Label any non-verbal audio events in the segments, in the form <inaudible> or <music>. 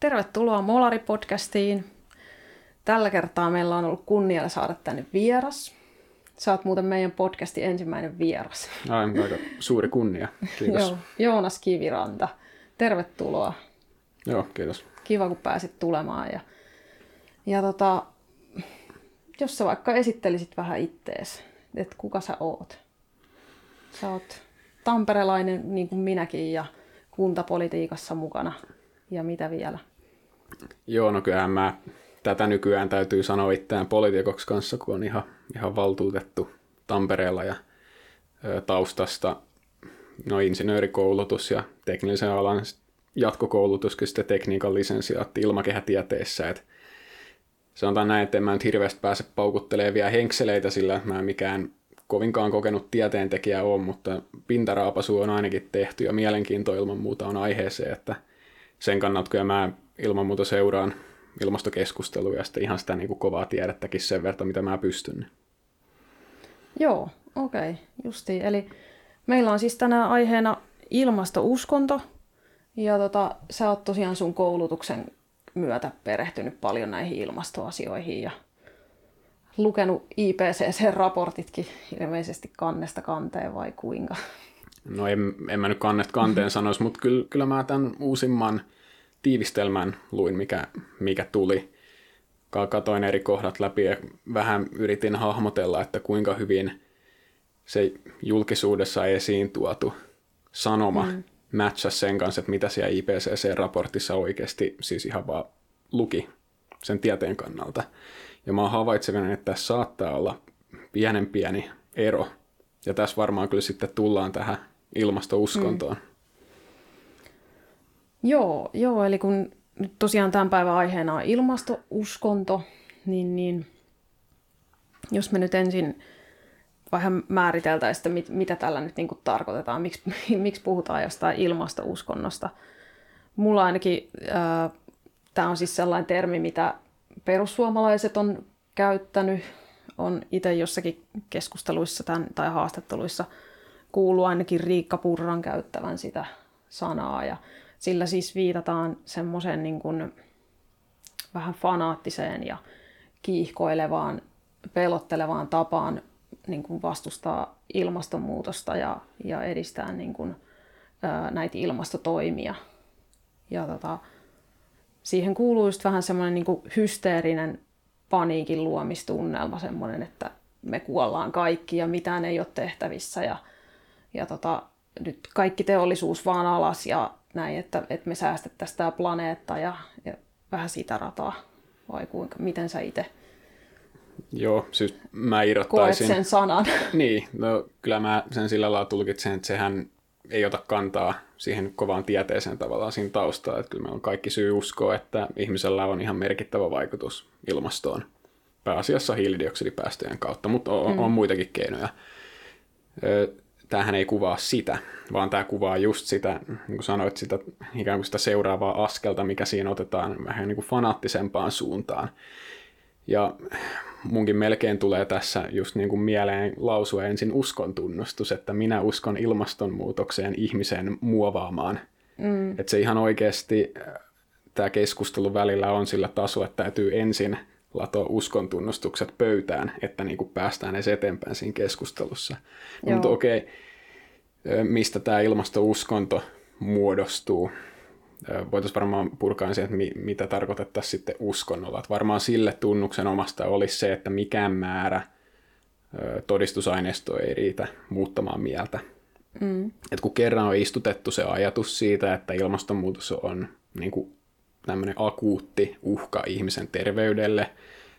Tervetuloa Molari-podcastiin. Tällä kertaa meillä on ollut kunnia saada tänne vieras. Sä oot muuten meidän podcastin ensimmäinen vieras. Aivan aika suuri kunnia. Kiitos. Joo, Joonas Kiviranta. Tervetuloa. Joo, kiitos. Kiva, kun pääsit tulemaan. Ja, ja tota, jos sä vaikka esittelisit vähän ittees, että kuka sä oot. Sä oot tamperelainen niin kuin minäkin ja kuntapolitiikassa mukana. Ja mitä vielä? Joo, no kyllähän mä tätä nykyään täytyy sanoa itseään poliitikoksi kanssa, kun on ihan, ihan valtuutettu Tampereella ja ö, taustasta no, insinöörikoulutus ja teknillisen alan jatkokoulutus, sitten tekniikan lisensiaatti ilmakehätieteessä. Et sanotaan näin, että en mä nyt hirveästi pääse paukuttelemaan vielä henkseleitä, sillä mä en mikään kovinkaan kokenut tieteentekijä ole, mutta pintaraapasu on ainakin tehty ja mielenkiinto ilman muuta on aiheeseen, että sen kannalta kyllä mä ilman muuta seuraan ilmastokeskustelua ja sitten ihan sitä niin kuin kovaa tiedettäkin sen verran, mitä mä pystyn. Joo, okei, okay, justi. Eli meillä on siis tänään aiheena ilmastouskonto, ja tota, sä oot tosiaan sun koulutuksen myötä perehtynyt paljon näihin ilmastoasioihin ja lukenut IPCC-raportitkin ilmeisesti kannesta kanteen vai kuinka? No en, en mä nyt kannet kanteen sanoisi, mutta kyllä, kyllä mä tämän uusimman tiivistelmän luin, mikä, mikä tuli. Katoin eri kohdat läpi ja vähän yritin hahmotella, että kuinka hyvin se julkisuudessa esiin tuotu sanoma mm. matchasi sen kanssa, että mitä siellä IPCC-raportissa oikeasti siis ihan vaan luki sen tieteen kannalta. Ja mä oon havaitsevinen, että tässä saattaa olla pienen pieni ero. Ja tässä varmaan kyllä sitten tullaan tähän ilmastouskontoon. Mm. Joo, joo, eli kun nyt tosiaan tämän päivän aiheena on ilmastouskonto, niin, niin jos me nyt ensin vähän määriteltäisiin, että mit, mitä tällä nyt niin tarkoitetaan, miksi, <laughs> miksi puhutaan jostain ilmastouskonnosta. Mulla ainakin äh, tämä on siis sellainen termi, mitä perussuomalaiset on käyttänyt, on itse jossakin keskusteluissa tämän, tai haastatteluissa kuullut ainakin Riikka Purran käyttävän sitä sanaa, ja sillä siis viitataan semmoiseen niin kuin vähän fanaattiseen ja kiihkoilevaan, pelottelevaan tapaan niin kuin vastustaa ilmastonmuutosta ja, ja edistää niin kuin, ää, näitä ilmastotoimia. Ja tota, siihen kuuluu just vähän semmoinen niin kuin hysteerinen paniikin luomistunnelma, semmoinen, että me kuollaan kaikki ja mitään ei ole tehtävissä ja, ja tota, nyt kaikki teollisuus vaan alas ja näin, että, että me säästettäisiin tämä planeetta ja, ja vähän sitä rataa. Vai kuinka, miten sä itse Joo, siis mä irrottaisin... Koet sen sanan. <laughs> Niin, no kyllä mä sen sillä lailla tulkitsen, että sehän ei ota kantaa siihen kovaan tieteeseen tavallaan siinä taustaa. Että kyllä meillä on kaikki syy uskoa, että ihmisellä on ihan merkittävä vaikutus ilmastoon. Pääasiassa hiilidioksidipäästöjen kautta, mutta on, mm. on muitakin keinoja. Tämähän ei kuvaa sitä, vaan tämä kuvaa just sitä, niin kuin sanoit, sitä, ikään kuin sitä seuraavaa askelta, mikä siinä otetaan vähän niin kuin fanaattisempaan suuntaan. Ja munkin melkein tulee tässä just niin kuin mieleen lausua ensin uskon tunnustus, että minä uskon ilmastonmuutokseen ihmisen muovaamaan. Mm. Että se ihan oikeasti äh, tämä keskustelu välillä on sillä tasolla, että täytyy ensin latoa uskon tunnustukset pöytään, että niin kuin päästään edes eteenpäin siinä keskustelussa. Joo. Mutta okei, okay, mistä tämä ilmastouskonto muodostuu? voitaisiin varmaan purkaa siihen, että mitä tarkoitettaisiin sitten uskonnolla. Että varmaan sille tunnuksen omasta olisi se, että mikään määrä todistusaineisto ei riitä muuttamaan mieltä. Mm. Et kun kerran on istutettu se ajatus siitä, että ilmastonmuutos on niin kuin tämmöinen akuutti uhka ihmisen terveydelle,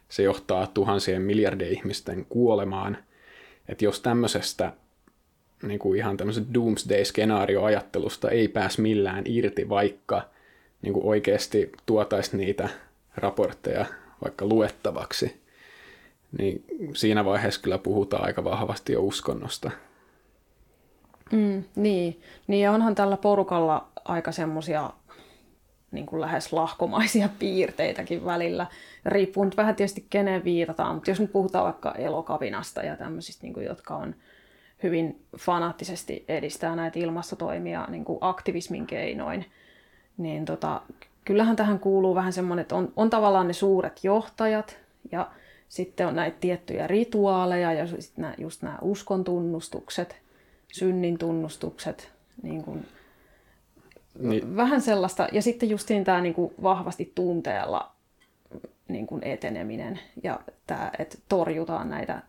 se johtaa tuhansien miljardien ihmisten kuolemaan. Että jos tämmöisestä niin kuin ihan tämmöisestä doomsday-skenaarioajattelusta ei pääs millään irti, vaikka niin kuin oikeasti tuotaisi niitä raportteja vaikka luettavaksi, niin siinä vaiheessa kyllä puhutaan aika vahvasti jo uskonnosta. Mm, niin. niin, ja onhan tällä porukalla aika semmoisia niin kuin lähes lahkomaisia <laughs> piirteitäkin välillä. Riippuu nyt vähän tietysti keneen viitataan, mutta jos nyt puhutaan vaikka elokavinasta ja tämmöisistä, niin kuin, jotka on hyvin fanaattisesti edistää näitä ilmastotoimia niin kuin aktivismin keinoin, niin tota, kyllähän tähän kuuluu vähän semmoinen, että on, on tavallaan ne suuret johtajat ja sitten on näitä tiettyjä rituaaleja ja sitten nämä uskon tunnustukset, synnin tunnustukset, niin kuin, niin. vähän sellaista. Ja sitten justiin tämä niin kuin vahvasti tunteella niin kuin eteneminen ja tämä, että torjutaan näitä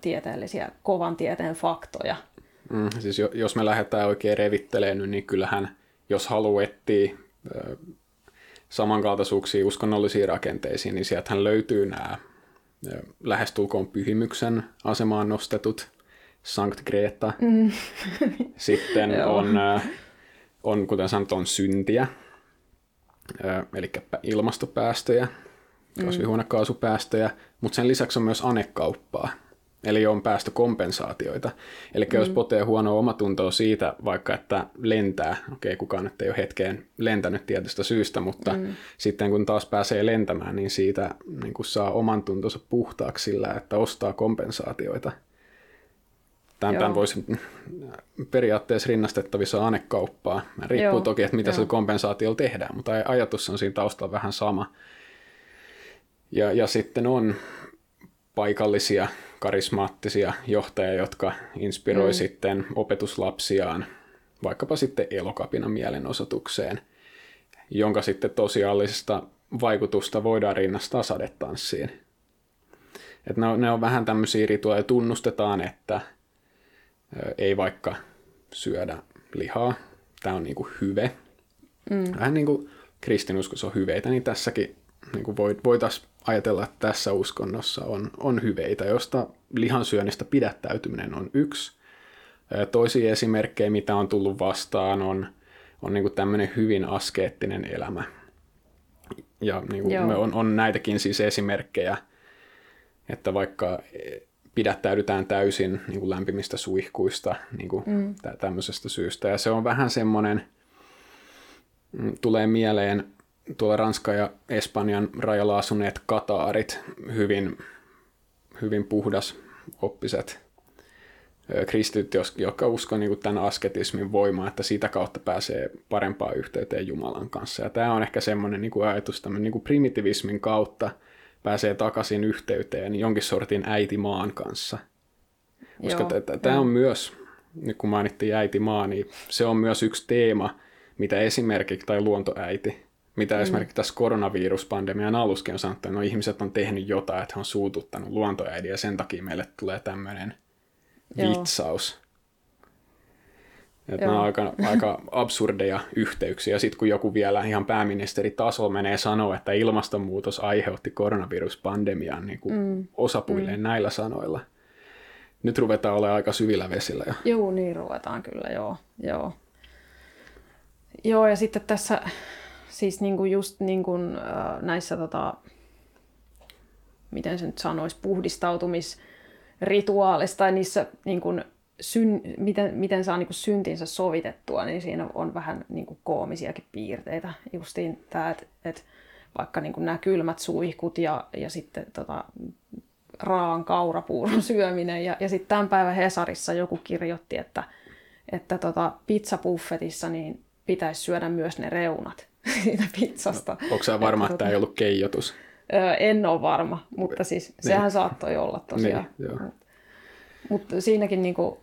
tieteellisiä kovan tieteen faktoja. Mm, siis jos me lähdetään oikein revittelemään, niin kyllähän jos haluaa etsiä samankaltaisuuksia uskonnollisiin rakenteisiin, niin sieltähän löytyy nämä lähestulkoon pyhimyksen asemaan nostetut Sankt Greta. Mm. Sitten <laughs> on, on, kuten sanottu, on syntiä, eli ilmastopäästöjä, mm. kasvihuonekaasupäästöjä, mutta sen lisäksi on myös anekauppaa, Eli on päästökompensaatioita. Eli mm. jos potee huonoa omatuntoa siitä, vaikka että lentää, okei kukaan nyt ei ole hetkeen lentänyt tietystä syystä, mutta mm. sitten kun taas pääsee lentämään, niin siitä niin kun saa oman tuntonsa puhtaaksi sillä, että ostaa kompensaatioita. Tämän, tämän voisi periaatteessa rinnastettavissa anekauppaa. Riippuu Joo. toki, että mitä Joo. sillä kompensaatiolla tehdään, mutta ajatus on siinä taustalla vähän sama. Ja, ja sitten on paikallisia karismaattisia johtajia, jotka inspiroi mm. sitten opetuslapsiaan vaikkapa sitten elokapinan mielenosoitukseen, jonka sitten tosiaalisesta vaikutusta voidaan rinnastaa sadetanssiin. Et ne, on, ne on vähän tämmöisiä rituaaleja, tunnustetaan, että ei vaikka syödä lihaa, tämä on niinku hyve. Mm. Vähän niin kuin kristinuskossa on hyveitä, niin tässäkin niin voitaisiin ajatella, että tässä uskonnossa on, on hyveitä, josta lihansyönnistä pidättäytyminen on yksi. Toisia esimerkkejä, mitä on tullut vastaan, on, on niin tämmöinen hyvin askeettinen elämä. Ja niin kuin me on, on näitäkin siis esimerkkejä, että vaikka pidättäydytään täysin niin kuin lämpimistä suihkuista niin kuin mm. tämmöisestä syystä. Ja se on vähän semmoinen, mm, tulee mieleen tuolla Ranska ja Espanjan rajalla asuneet kataarit, hyvin, hyvin puhdas oppiset kristityt, jotka uskoo niin tämän asketismin voimaan, että sitä kautta pääsee parempaan yhteyteen Jumalan kanssa. Ja tämä on ehkä semmoinen niin kuin ajatus tämän niin kuin primitivismin kautta pääsee takaisin yhteyteen jonkin sortin äitimaan kanssa. Koska tämä on myös, nyt kun mainittiin äitimaa, niin se on myös yksi teema, mitä esimerkiksi, tai luontoäiti, mitä mm. esimerkiksi tässä koronaviruspandemian aluskin on sanottu, että no ihmiset on tehnyt jotain, että he on suututtanut luontoäidin ja sen takia meille tulee tämmöinen vitsaus. Että nämä on aika, aika absurdeja yhteyksiä. Sitten kun joku vielä ihan pääministeritasolla menee sanoa, että ilmastonmuutos aiheutti koronaviruspandemian niin kuin mm. osapuilleen mm. näillä sanoilla. Nyt ruvetaan olemaan aika syvillä vesillä jo. Joo, niin ruvetaan kyllä, joo. Joo, joo ja sitten tässä siis niin kuin just niin kuin, äh, näissä, tota, miten se nyt sanoisi, puhdistautumisrituaalissa tai niissä niin kuin, syn, miten, miten saa niin kuin syntinsä sovitettua, niin siinä on vähän niin kuin koomisiakin piirteitä. Justiin tämä, että, että vaikka niin kuin nämä kylmät suihkut ja, ja sitten tota, raan kaurapuuron <laughs> syöminen. Ja, ja sitten tämän päivän Hesarissa joku kirjoitti, että, että tota, pizzabuffetissa niin pitäisi syödä myös ne reunat. <laughs> siitä pizzasta. No, onko sä varma, että, että tämä ei ollut keijotus? Öö, en ole varma, mutta siis niin. sehän saattoi olla tosiaan. Niin, joo. Mutta siinäkin niinku,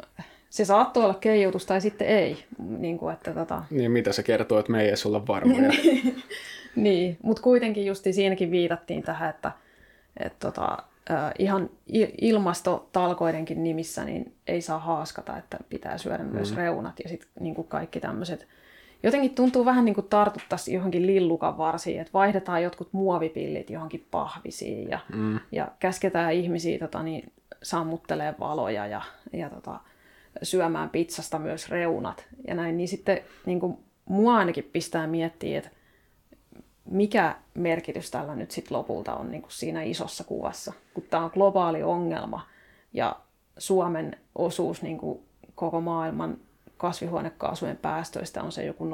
se saattoi olla keijotus tai sitten ei. Niin, kuin, että, tota... niin mitä se kertoo, että me ei edes olla varmoja. <laughs> niin, mutta kuitenkin justi siinäkin viitattiin tähän, että, että tota, ihan ilmastotalkoidenkin nimissä niin ei saa haaskata, että pitää syödä myös mm. reunat ja sitten niin kaikki tämmöiset jotenkin tuntuu vähän niin kuin tartuttaisiin johonkin lillukan varsiin, että vaihdetaan jotkut muovipillit johonkin pahvisiin ja, mm. ja käsketään ihmisiä tota, niin, sammuttelee valoja ja, ja tota, syömään pizzasta myös reunat ja näin, niin sitten niin kuin, mua ainakin pistää miettiä, että mikä merkitys tällä nyt sitten lopulta on niin kuin siinä isossa kuvassa, kun tämä on globaali ongelma ja Suomen osuus niin kuin koko maailman kasvihuonekaasujen päästöistä on se joku 0,1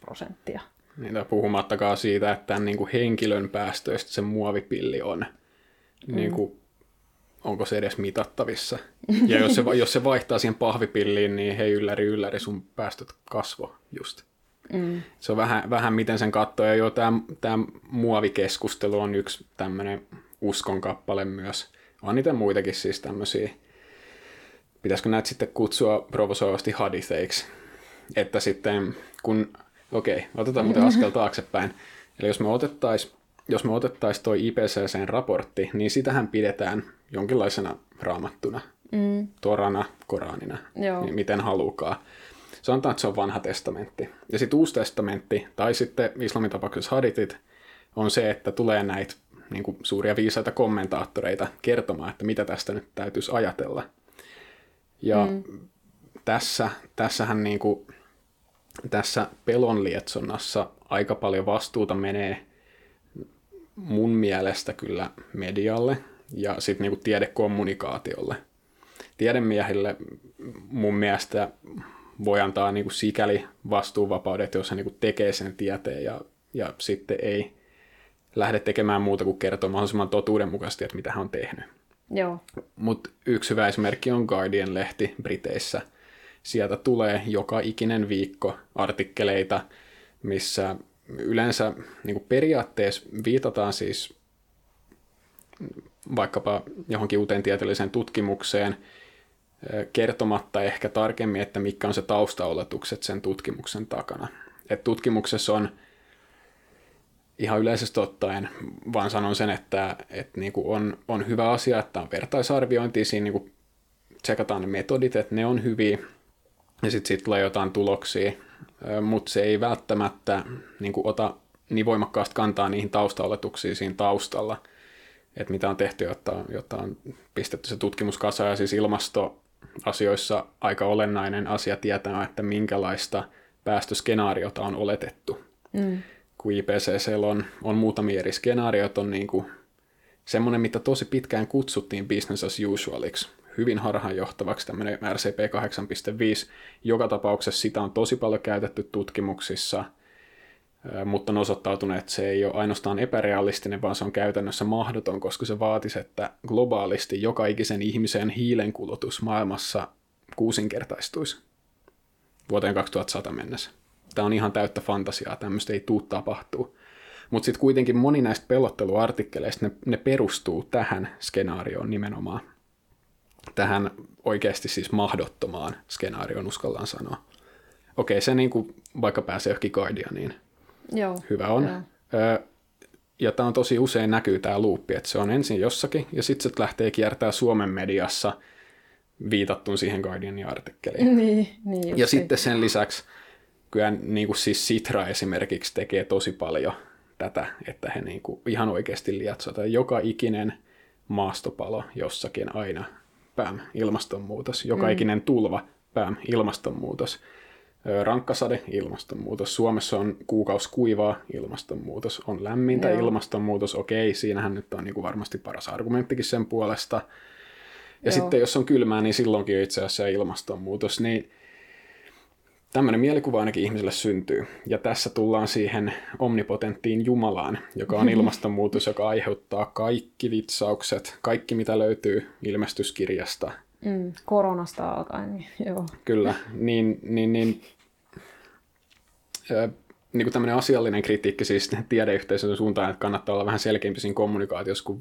prosenttia. Niin, puhumattakaan siitä, että tämän niin kuin henkilön päästöistä se muovipilli on, mm. niin kuin, onko se edes mitattavissa. Ja jos se, jos se vaihtaa siihen pahvipilliin, niin hei ylläri ylläri, sun päästöt kasvo just. Mm. Se on vähän, vähän miten sen katsoo. Ja joo, tämä, muovikeskustelu on yksi tämmöinen uskonkappale myös. On niitä muitakin siis tämmöisiä, pitäisikö näitä sitten kutsua provosoivasti haditheiksi. Että sitten kun, okei, okay, otetaan muuten askel <laughs> taaksepäin. Eli jos me otettaisiin jos me otettaisiin tuo IPCCn raportti, niin sitähän pidetään jonkinlaisena raamattuna, mm. torana, koranina, Joo. niin miten halukaa. Sanotaan, että se on vanha testamentti. Ja sitten uusi testamentti, tai sitten islamin tapauksessa haditit, on se, että tulee näitä niin kuin suuria viisaita kommentaattoreita kertomaan, että mitä tästä nyt täytyisi ajatella. Ja mm. tässä, tässähän niin kuin, tässä pelon lietsonnassa aika paljon vastuuta menee mun mielestä kyllä medialle ja sitten niinku tiedekommunikaatiolle. Tiedemiehille mun mielestä voi antaa niinku sikäli vastuuvapaudet, jos he niinku tekee sen tieteen ja, ja sitten ei lähde tekemään muuta kuin kertoa mahdollisimman totuudenmukaisesti, että mitä hän on tehnyt. Joo. Mutta yksi hyvä esimerkki on Guardian-lehti Briteissä. Sieltä tulee joka ikinen viikko artikkeleita, missä yleensä niin kuin periaatteessa viitataan siis vaikkapa johonkin uuteen tieteelliseen tutkimukseen kertomatta ehkä tarkemmin, että mikä on se taustaoletukset sen tutkimuksen takana. Et tutkimuksessa on ihan yleisesti ottaen, vaan sanon sen, että, että niin kuin on, on hyvä asia, että on vertaisarviointi, siinä niin kuin tsekataan ne metodit, että ne on hyviä, ja sitten sit tulee jotain tuloksia, mutta se ei välttämättä niin kuin ota niin voimakkaasti kantaa niihin taustaoletuksiin siinä taustalla, että mitä on tehty, jotta, jotta on pistetty se tutkimus kasaan. Ja siis ilmastoasioissa aika olennainen asia tietää, että minkälaista päästöskenaariota on oletettu. Mm. Kun IPCC on, on muutamia eri skenaarioita, on niin kuin semmoinen, mitä tosi pitkään kutsuttiin business as usualiksi hyvin harhaanjohtavaksi tämmöinen RCP 8.5. Joka tapauksessa sitä on tosi paljon käytetty tutkimuksissa, mutta on osoittautunut, että se ei ole ainoastaan epärealistinen, vaan se on käytännössä mahdoton, koska se vaatisi, että globaalisti joka ikisen ihmisen hiilenkulutus maailmassa kuusinkertaistuisi vuoteen 2100 mennessä. Tämä on ihan täyttä fantasiaa, tämmöistä ei tuu tapahtuu. Mutta sitten kuitenkin moni näistä pelotteluartikkeleista, ne, ne perustuu tähän skenaarioon nimenomaan tähän oikeasti siis mahdottomaan skenaarioon, uskallaan sanoa. Okei, se niin kuin vaikka pääsee johonkin Guardianiin. Joo. Hyvä on. Joo. Ja tämä on tosi usein näkyy tämä luuppi, että se on ensin jossakin, ja sitten se lähtee kiertää Suomen mediassa viitattuun siihen Guardianin artikkeliin. <laughs> Niin, niin ja sitten sen lisäksi kyllä niin kuin siis Sitra esimerkiksi tekee tosi paljon tätä, että he niin kuin ihan oikeasti lietsotaan. Joka ikinen maastopalo jossakin aina pään, ilmastonmuutos. Joka mm. ikinen tulva, pään, ilmastonmuutos. Rankkasade, ilmastonmuutos. Suomessa on kuukausi kuivaa, ilmastonmuutos. On lämmintä, Joo. ilmastonmuutos. Okei, siinähän nyt on niin kuin varmasti paras argumenttikin sen puolesta. Ja Joo. sitten jos on kylmää, niin silloinkin itse asiassa ilmastonmuutos. Niin Tämmöinen mielikuva ainakin ihmiselle syntyy. Ja tässä tullaan siihen omnipotenttiin Jumalaan, joka on <laughs> ilmastonmuutos, joka aiheuttaa kaikki vitsaukset, kaikki mitä löytyy ilmestyskirjasta. Mm, koronasta alkaen, niin joo. Kyllä, niin, niin, niin, äh, niin kuin tämmöinen asiallinen kritiikki siis tiedeyhteisön suuntaan, että kannattaa olla vähän selkeämpi siinä kommunikaatiossa, kun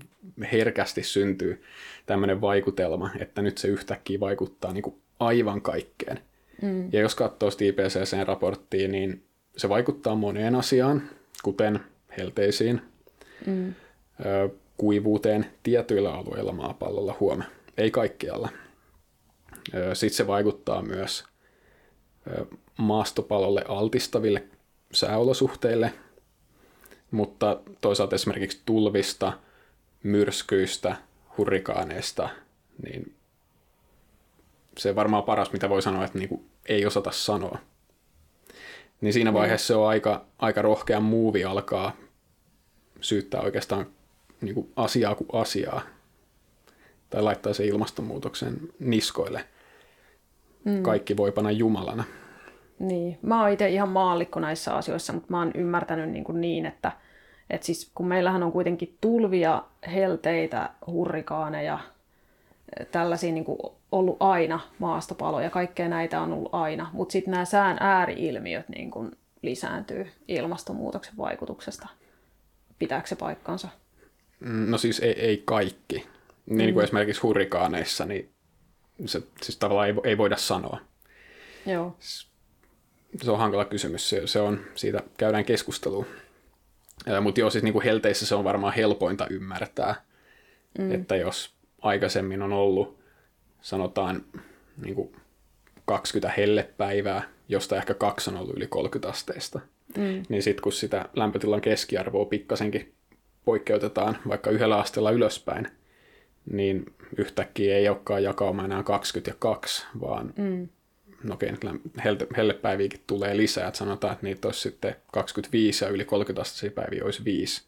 herkästi syntyy tämmöinen vaikutelma, että nyt se yhtäkkiä vaikuttaa niin kuin aivan kaikkeen. Mm. Ja jos katsoo IPCCn raporttia, niin se vaikuttaa moneen asiaan, kuten helteisiin, mm. kuivuuteen tietyillä alueilla maapallolla huome, ei kaikkialla. Sitten se vaikuttaa myös maastopalolle altistaville sääolosuhteille, mutta toisaalta esimerkiksi tulvista, myrskyistä, hurrikaaneista, niin se varmaan paras, mitä voi sanoa, että niinku ei osata sanoa. Niin siinä mm. vaiheessa se on aika, aika rohkea muuvi alkaa syyttää oikeastaan niinku asiaa kuin asiaa. Tai laittaa se ilmastonmuutoksen niskoille. Mm. Kaikki voi panna Jumalana. Niin. Mä oon itse ihan maallikko näissä asioissa, mutta mä oon ymmärtänyt niin, kuin niin että, että siis kun meillähän on kuitenkin tulvia, helteitä, hurrikaaneja, tällaisia niin kuin ollut aina maastopaloja, kaikkea näitä on ollut aina, mutta sitten nämä sään ääriilmiöt, niin kuin lisääntyy ilmastonmuutoksen vaikutuksesta. Pitääkö se paikkansa? Mm, no siis ei, ei kaikki. Niin, niin kuin mm. esimerkiksi hurrikaaneissa, niin se siis tavallaan ei, ei voida sanoa. Joo. Se on hankala kysymys. Se, se on, siitä käydään keskustelua. Mutta joo, siis niin kuin helteissä se on varmaan helpointa ymmärtää, mm. että jos aikaisemmin on ollut, sanotaan, niin kuin 20 hellepäivää, josta ehkä kaksi on ollut yli 30 asteista, mm. niin sitten kun sitä lämpötilan keskiarvoa pikkasenkin poikkeutetaan vaikka yhdellä asteella ylöspäin, niin yhtäkkiä ei olekaan jakauma enää 20 ja 2, vaan mm. no okei, hellepäiviäkin tulee lisää, että sanotaan, että niitä olisi sitten 25 ja yli 30 asteisia päiviä olisi 5.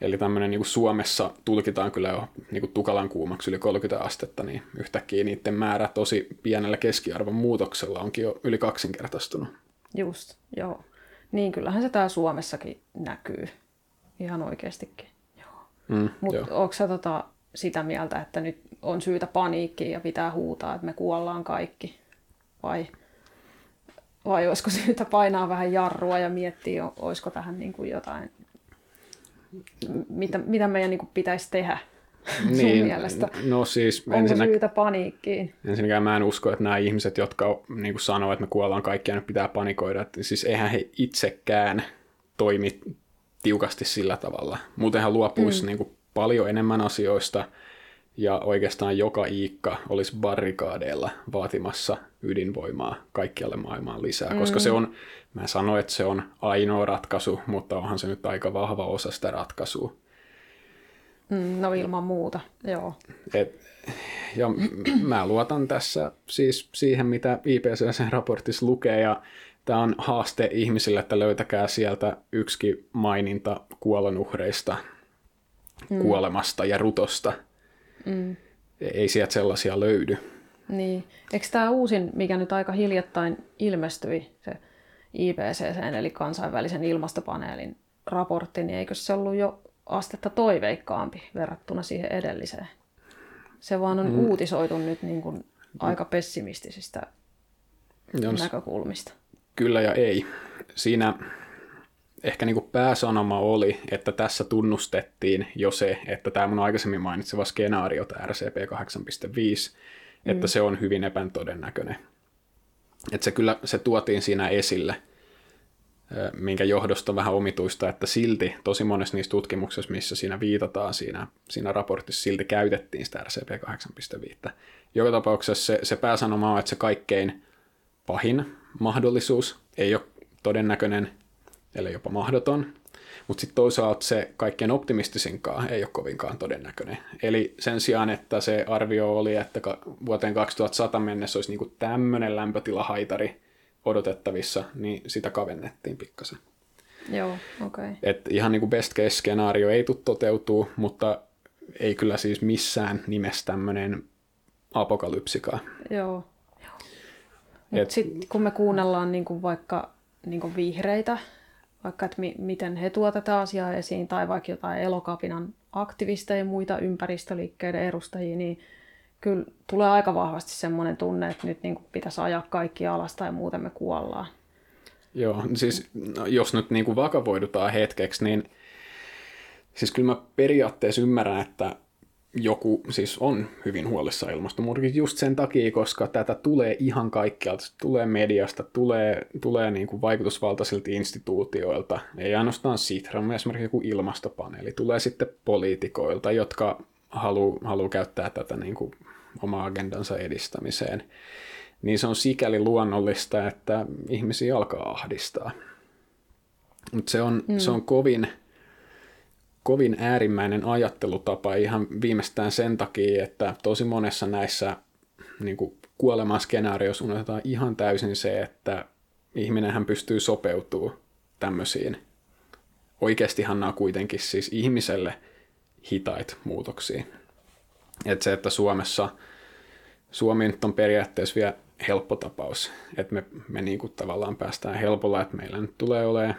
Eli tämmöinen niin Suomessa tulkitaan kyllä jo niin kuin tukalan kuumaksi yli 30 astetta, niin yhtäkkiä niiden määrä tosi pienellä keskiarvon muutoksella onkin jo yli kaksinkertaistunut. Just, joo. Niin kyllähän se täällä Suomessakin näkyy ihan oikeastikin. Mm, Mutta onko sä tota, sitä mieltä, että nyt on syytä paniikkiin ja pitää huutaa, että me kuollaan kaikki? Vai, vai olisiko syytä painaa vähän jarrua ja miettiä, olisiko tähän niin kuin jotain mitä, mitä meidän niin kuin pitäisi tehdä niin, sun mielestä? No siis Onko ensinnä, syytä paniikkiin? Ensinnäkään mä en usko, että nämä ihmiset, jotka niin kuin sanoo, että me kuollaan kaikki ja nyt pitää panikoida, että siis eihän he itsekään toimi tiukasti sillä tavalla. Muutenhan luopuisi mm. niin kuin paljon enemmän asioista, ja oikeastaan joka iikka olisi barrikaadeilla vaatimassa ydinvoimaa kaikkialle maailmaan lisää, mm. koska se on, mä sanoin, että se on ainoa ratkaisu, mutta onhan se nyt aika vahva osa sitä ratkaisua. Mm, no ilman muuta, joo. Et, ja mä luotan tässä siis siihen, mitä IPCC-raportissa lukee, ja tämä on haaste ihmisille, että löytäkää sieltä yksikin maininta kuolonuhreista, mm. kuolemasta ja rutosta – Mm. Ei sieltä sellaisia löydy. Niin. Eikö tämä uusin, mikä nyt aika hiljattain ilmestyi, se IPCC, eli kansainvälisen ilmastopaneelin raportti, niin eikö se ollut jo astetta toiveikkaampi verrattuna siihen edelliseen? Se vaan on mm. uutisoitu nyt niin kuin aika pessimistisistä Jons, näkökulmista. Kyllä ja ei. Siinä ehkä niin kuin pääsanoma oli, että tässä tunnustettiin jo se, että tämä mun aikaisemmin mainitseva skenaario, tämä RCP 8.5, mm. että se on hyvin epätodennäköinen. Että se kyllä se tuotiin siinä esille, minkä johdosta on vähän omituista, että silti tosi monessa niissä tutkimuksissa, missä siinä viitataan siinä, siinä raportissa, silti käytettiin sitä RCP 8.5. Joka tapauksessa se, se pääsanoma on, että se kaikkein pahin mahdollisuus ei ole todennäköinen, eli jopa mahdoton. Mutta sitten toisaalta se kaikkein optimistisinkaan ei ole kovinkaan todennäköinen. Eli sen sijaan, että se arvio oli, että vuoteen 2100 mennessä olisi niinku tämmöinen lämpötilahaitari odotettavissa, niin sitä kavennettiin pikkasen. Joo, okei. Okay. Et ihan niin kuin best case skenaario ei tule toteutuu, mutta ei kyllä siis missään nimessä tämmöinen apokalypsikaan. Joo. Joo. sitten kun me kuunnellaan niin kuin vaikka niin kuin vihreitä, vaikka että mi- miten he tuovat tätä asiaa esiin, tai vaikka jotain elokapinan aktivisteja ja muita ympäristöliikkeiden edustajia, niin kyllä tulee aika vahvasti semmoinen tunne, että nyt niin kuin pitäisi ajaa kaikki alas tai muuten me kuollaan. Joo, siis no, jos nyt niin kuin vakavoidutaan hetkeksi, niin siis kyllä mä periaatteessa ymmärrän, että joku siis on hyvin huolissa ilmastonmuutoksesta just sen takia, koska tätä tulee ihan kaikkialta. Tulee mediasta, tulee, tulee niin kuin vaikutusvaltaisilta instituutioilta, ei ainoastaan Sitra, mutta esimerkiksi joku ilmastopaneeli. Tulee sitten poliitikoilta, jotka haluaa haluu käyttää tätä niin kuin omaa agendansa edistämiseen. Niin se on sikäli luonnollista, että ihmisiä alkaa ahdistaa. Mutta se on, mm. se on kovin kovin äärimmäinen ajattelutapa ihan viimeistään sen takia, että tosi monessa näissä niin kuin kuoleman skenaarioissa unohdetaan ihan täysin se, että ihminenhän pystyy sopeutumaan tämmöisiin. Oikeastihan nämä on kuitenkin siis ihmiselle hitait muutoksia. Et se, että Suomessa, Suomi nyt on periaatteessa vielä helppo tapaus, että me, me niin kuin tavallaan päästään helpolla, että meillä nyt tulee olemaan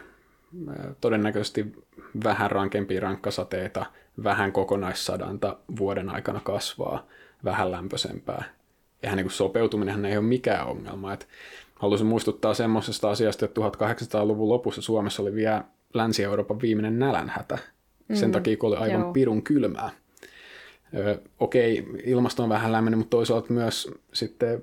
todennäköisesti vähän rankempia rankkasateita, vähän kokonaissadanta vuoden aikana kasvaa, vähän lämpöisempää. Eihän niin sopeutuminen ei ole mikään ongelma. Et haluaisin muistuttaa semmoisesta asiasta, että 1800-luvun lopussa Suomessa oli vielä Länsi-Euroopan viimeinen nälänhätä. Sen mm, takia, kun oli aivan joo. pirun kylmää. Ö, okei, ilmasto on vähän lämmennyt, mutta toisaalta myös sitten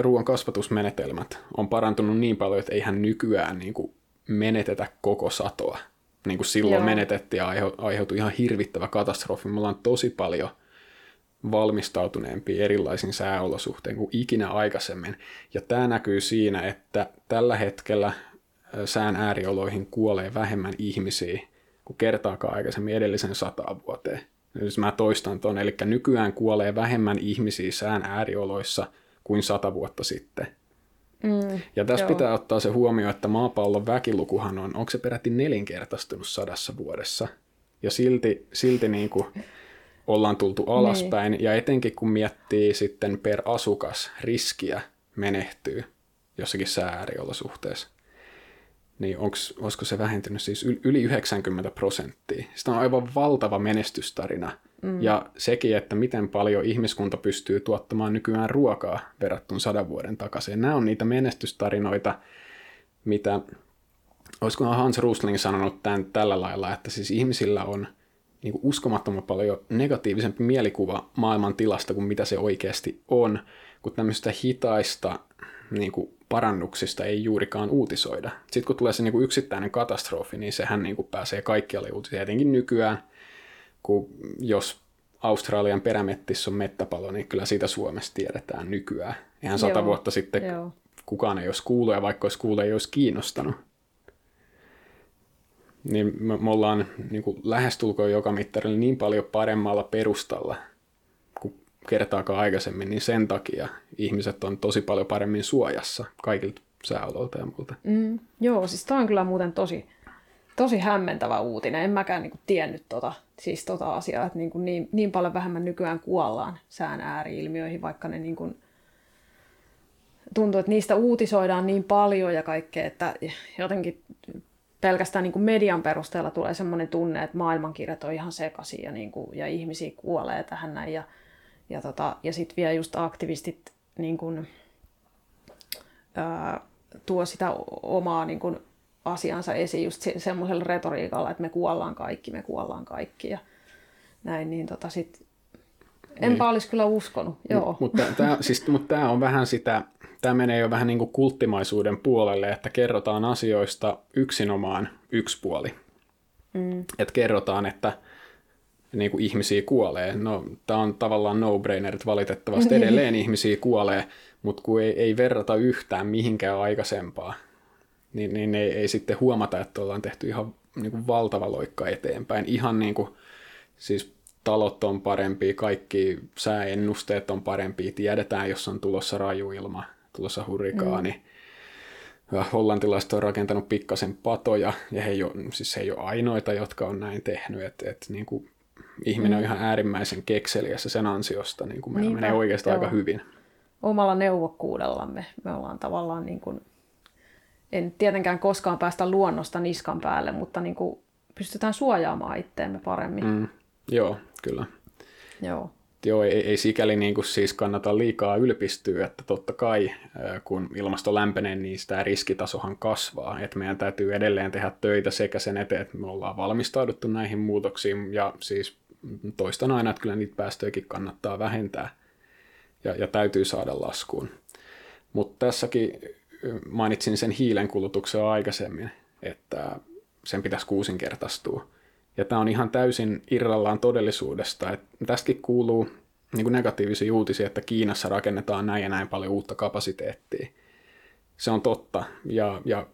ruoan kasvatusmenetelmät on parantunut niin paljon, että eihän nykyään niin kuin menetetä koko satoa. Niin kuin silloin Joo. menetettiin ja aiheutui ihan hirvittävä katastrofi. Me ollaan tosi paljon valmistautuneempia erilaisiin sääolosuhteen kuin ikinä aikaisemmin. Ja tämä näkyy siinä, että tällä hetkellä sään äärioloihin kuolee vähemmän ihmisiä kuin kertaakaan aikaisemmin edellisen sataan vuoteen. Jos mä toistan tuon, eli nykyään kuolee vähemmän ihmisiä sään äärioloissa kuin sata vuotta sitten. Mm, ja tässä joo. pitää ottaa se huomio, että maapallon väkilukuhan on, onko se peräti nelinkertaistunut sadassa vuodessa. Ja silti, silti niin kuin ollaan tultu alaspäin, niin. ja etenkin kun miettii sitten per asukas riskiä menehtyy jossakin sääriolosuhteessa, niin onks, olisiko se vähentynyt siis yli 90 prosenttia. Sitä on aivan valtava menestystarina. Mm. Ja sekin, että miten paljon ihmiskunta pystyy tuottamaan nykyään ruokaa verrattuna sadan vuoden takaisin. Nämä on niitä menestystarinoita, mitä, olisikohan Hans Rusling sanonut tämän tällä lailla, että siis ihmisillä on niin kuin uskomattoman paljon negatiivisempi mielikuva maailman tilasta kuin mitä se oikeasti on, kun tämmöistä hitaista niin kuin parannuksista ei juurikaan uutisoida. Sitten kun tulee se niin kuin yksittäinen katastrofi, niin sehän niin kuin pääsee kaikkialle uutisiin, etenkin nykyään, kun jos Australian perämettissä on mettäpalo, niin kyllä siitä Suomessa tiedetään nykyään. Ihan sata Joo. vuotta sitten Joo. kukaan ei olisi kuullut, ja vaikka olisi kuullut, ei olisi kiinnostanut. Niin me, me ollaan niin kuin lähestulkoon joka mittarilla niin paljon paremmalla perustalla kertaakaan aikaisemmin, niin sen takia ihmiset on tosi paljon paremmin suojassa kaikilta sääoloilta ja muilta. Mm, joo, siis toi on kyllä muuten tosi, tosi hämmentävä uutinen. En mäkään niin kuin, tiennyt tota, siis tota asiaa, että niin, kuin, niin, niin paljon vähemmän nykyään kuollaan sään ääriilmiöihin, vaikka ne niin kuin, tuntuu, että niistä uutisoidaan niin paljon ja kaikkea, että jotenkin pelkästään niin kuin median perusteella tulee semmoinen tunne, että maailmankirjat on ihan sekaisin ja, niin kuin, ja ihmisiä kuolee tähän näin. Ja, ja, tota, ja sitten vielä just aktivistit niin kun, ää, tuo sitä omaa niin kun, asiansa esiin just se, semmoisella retoriikalla, että me kuollaan kaikki, me kuollaan kaikki ja näin, niin tota sit, enpä niin. olisi kyllä uskonut, joo. Mutta tämä siis, mut on vähän sitä, tämä menee jo vähän niin kuin kulttimaisuuden puolelle, että kerrotaan asioista yksinomaan yksi puoli. Mm. Että kerrotaan, että niin kuin ihmisiä kuolee. No, tämä on tavallaan no-brainer, että valitettavasti <laughs> edelleen ihmisiä kuolee, mutta kun ei, ei verrata yhtään mihinkään aikaisempaa, niin, niin ei, ei sitten huomata, että ollaan tehty ihan niin kuin valtava loikka eteenpäin. Ihan niin kuin, siis talot on parempi, kaikki sääennusteet on parempi, tiedetään, jos on tulossa rajuilma, tulossa hurrikaani. Mm. Hollantilaiset on rakentanut pikkasen patoja, ja he ei ole, siis he ei ole ainoita, jotka on näin tehnyt. Et, et niin kuin ihminen mm. on ihan äärimmäisen kekseliässä sen ansiosta, niin kuin meillä Niinpä, menee oikeastaan joo. aika hyvin. Omalla neuvokkuudellamme me ollaan tavallaan, niin kuin, en tietenkään koskaan päästä luonnosta niskan päälle, mutta niin kuin pystytään suojaamaan itteemme paremmin. Mm. Joo, kyllä. Joo. Joo, ei, ei sikäli niin kuin siis kannata liikaa ylpistyä, että totta kai kun ilmasto lämpenee, niin sitä riskitasohan kasvaa. Että meidän täytyy edelleen tehdä töitä sekä sen eteen, että me ollaan valmistauduttu näihin muutoksiin ja siis toistan aina, että kyllä niitä päästöjäkin kannattaa vähentää ja, ja täytyy saada laskuun. Mutta tässäkin mainitsin sen hiilen kulutuksen aikaisemmin, että sen pitäisi kuusinkertaistua. Ja tämä on ihan täysin irrallaan todellisuudesta. Et tästäkin kuuluu niin kuin negatiivisia uutisia, että Kiinassa rakennetaan näin ja näin paljon uutta kapasiteettia. Se on totta, ja, ja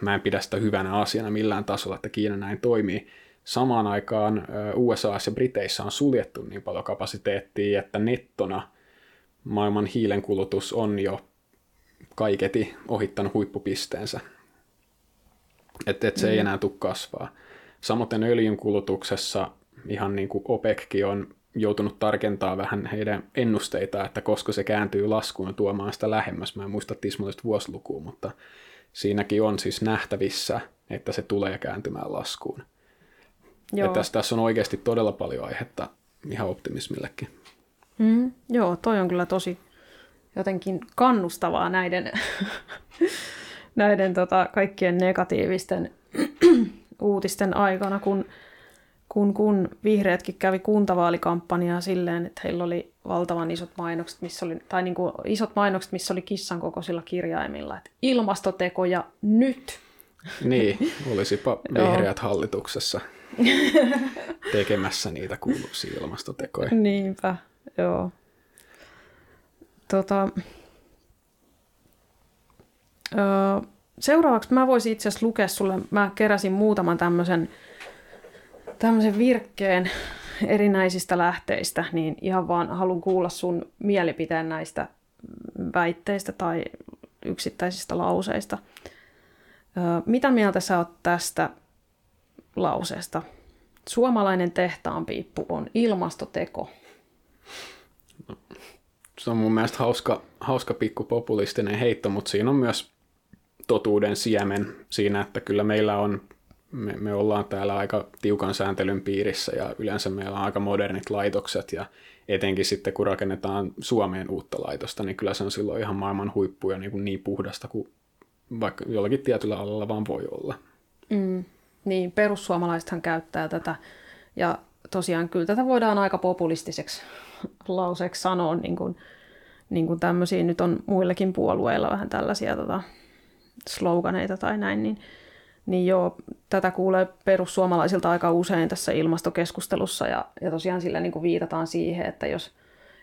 mä en pidä sitä hyvänä asiana millään tasolla, että Kiina näin toimii. Samaan aikaan USA ja Briteissä on suljettu niin paljon kapasiteettia, että nettona maailman hiilenkulutus on jo kaiketi ohittanut huippupisteensä. Että et se mm. ei enää tule kasvaa. Samoin öljyn kulutuksessa ihan niin kuin OPECkin on joutunut tarkentaa vähän heidän ennusteita, että koska se kääntyy laskuun tuomaan sitä lähemmäs. Mä en muista tismallista vuosilukua, mutta siinäkin on siis nähtävissä, että se tulee kääntymään laskuun. Joo. Että tässä, tässä on oikeasti todella paljon aihetta ihan optimismillekin. Mm, joo, toi on kyllä tosi, jotenkin kannustavaa näiden, <laughs> näiden tota, kaikkien negatiivisten <clears throat> uutisten aikana, kun, kun, kun vihreätkin kävi kuntavaalikampanjaa silleen, että heillä oli valtavan isot mainokset, missä oli, tai niin kuin isot mainokset, missä oli kissan kokoisilla kirjaimilla, että ilmastotekoja nyt. Niin, olisipa <laughs> vihreät hallituksessa tekemässä niitä kuuluisia ilmastotekoja. Niinpä, joo. Tota, öö, seuraavaksi mä voisin itse asiassa lukea sulle, mä keräsin muutaman tämmöisen tämmöisen virkkeen erinäisistä lähteistä, niin ihan vaan haluan kuulla sun mielipiteen näistä väitteistä tai yksittäisistä lauseista. Öö, mitä mieltä sä oot tästä lauseesta? Suomalainen tehtaanpiippu on ilmastoteko. Se on mun mielestä hauska, hauska pikku populistinen heitto, mutta siinä on myös totuuden siemen siinä, että kyllä meillä on, me, me ollaan täällä aika tiukan sääntelyn piirissä ja yleensä meillä on aika modernit laitokset ja etenkin sitten kun rakennetaan Suomeen uutta laitosta, niin kyllä se on silloin ihan maailman huippu ja niin, kuin niin puhdasta kuin vaikka jollakin tietyllä alalla vaan voi olla. Mm, niin, perussuomalaisethan käyttää tätä ja tosiaan kyllä tätä voidaan aika populistiseksi lauseeksi sanoa, niin kuin, niin kuin tämmöisiä nyt on muillakin puolueilla vähän tällaisia tota, sloganeita tai näin, niin, niin joo, tätä kuulee perussuomalaisilta aika usein tässä ilmastokeskustelussa ja, ja tosiaan sillä niin kuin viitataan siihen, että jos,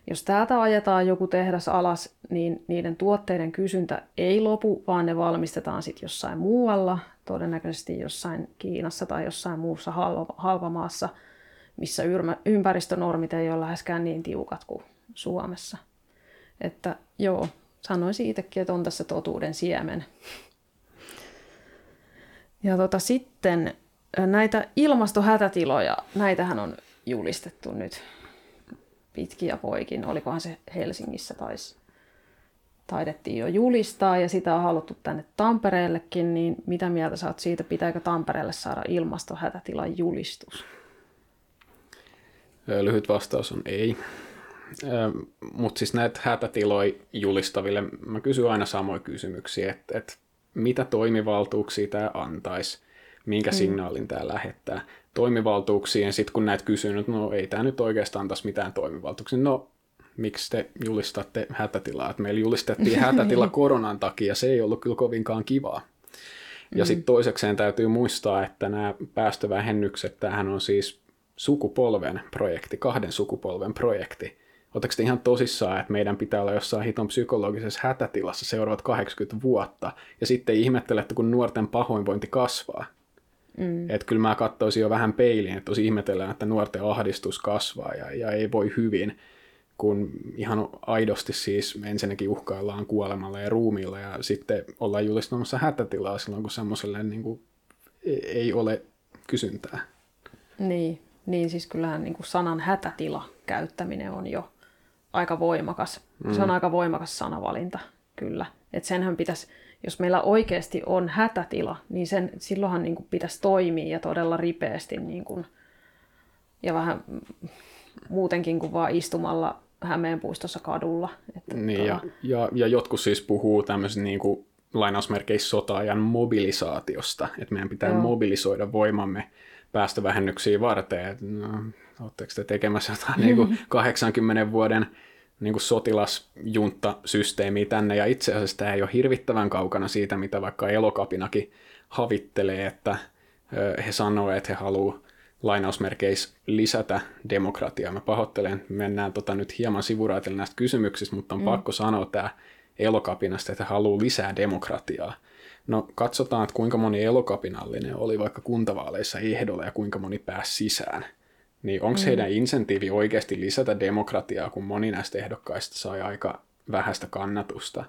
jos täältä ajetaan joku tehdas alas, niin niiden tuotteiden kysyntä ei lopu, vaan ne valmistetaan sitten jossain muualla, todennäköisesti jossain Kiinassa tai jossain muussa halva, halvamaassa, missä ympäristönormit ei ole läheskään niin tiukat kuin Suomessa. Että joo, sanoisin itsekin, että on tässä totuuden siemen. Ja tota, sitten näitä ilmastohätätiloja, näitähän on julistettu nyt pitkiä poikin. Olikohan se Helsingissä taisi taidettiin jo julistaa ja sitä on haluttu tänne Tampereellekin, niin mitä mieltä oot siitä, pitääkö Tampereelle saada ilmastohätätilan julistus? Lyhyt vastaus on ei. Mutta siis näitä hätätiloja julistaville, mä kysyn aina samoja kysymyksiä, että et mitä toimivaltuuksia tämä antaisi, minkä mm. signaalin tämä lähettää. Toimivaltuuksien, sitten kun näet kysynyt, no ei tämä nyt oikeastaan antaisi mitään toimivaltuuksia. No miksi te julistatte hätätilaa? Et meillä julistettiin <laughs> hätätila koronan takia, se ei ollut kyllä kovinkaan kivaa. Ja mm. sitten toisekseen täytyy muistaa, että nämä päästövähennykset, tämähän on siis sukupolven projekti, kahden sukupolven projekti. Oletteko te ihan tosissaan, että meidän pitää olla jossain hiton psykologisessa hätätilassa seuraavat 80 vuotta, ja sitten ihmettelette, kun nuorten pahoinvointi kasvaa? Mm. Että kyllä mä katsoisin jo vähän peiliin, että tosi ihmetellään, että nuorten ahdistus kasvaa ja, ja ei voi hyvin, kun ihan aidosti siis ensinnäkin uhkaillaan kuolemalla ja ruumiilla, ja sitten ollaan julistamassa hätätilaa silloin, kun semmoiselle niin kuin ei ole kysyntää. Niin, niin siis kyllähän niin kuin sanan hätätila käyttäminen on jo aika voimakas. Mm. Se on aika voimakas sanavalinta, kyllä. Et senhän pitäisi, jos meillä oikeasti on hätätila, niin sen, silloinhan niin kuin pitäisi toimia ja todella ripeästi niin kuin, ja vähän muutenkin kuin vaan istumalla Hämeenpuistossa kadulla. Että niin, ja, ja, ja jotkut siis puhuu tämmöisen niin kuin lainausmerkeissä sota-ajan mobilisaatiosta, että meidän pitää Joo. mobilisoida voimamme päästövähennyksiä varten. no, oletteko te tekemässä jotain niin kuin 80 vuoden niin kuin sotilasjunttasysteemiä tänne, ja itse asiassa tämä ei ole hirvittävän kaukana siitä, mitä vaikka Elokapinakin havittelee, että he sanoo, että he haluavat lainausmerkeissä lisätä demokratiaa. Mä pahoittelen, mennään tota nyt hieman sivuraitille näistä kysymyksistä, mutta on mm. pakko sanoa tämä elokapinasta, että he haluaa lisää demokratiaa. No katsotaan, että kuinka moni elokapinallinen oli vaikka kuntavaaleissa ehdolla ja kuinka moni pääsi sisään. Niin onko mm. heidän insentiivi oikeasti lisätä demokratiaa, kun moni näistä ehdokkaista sai aika vähäistä kannatusta?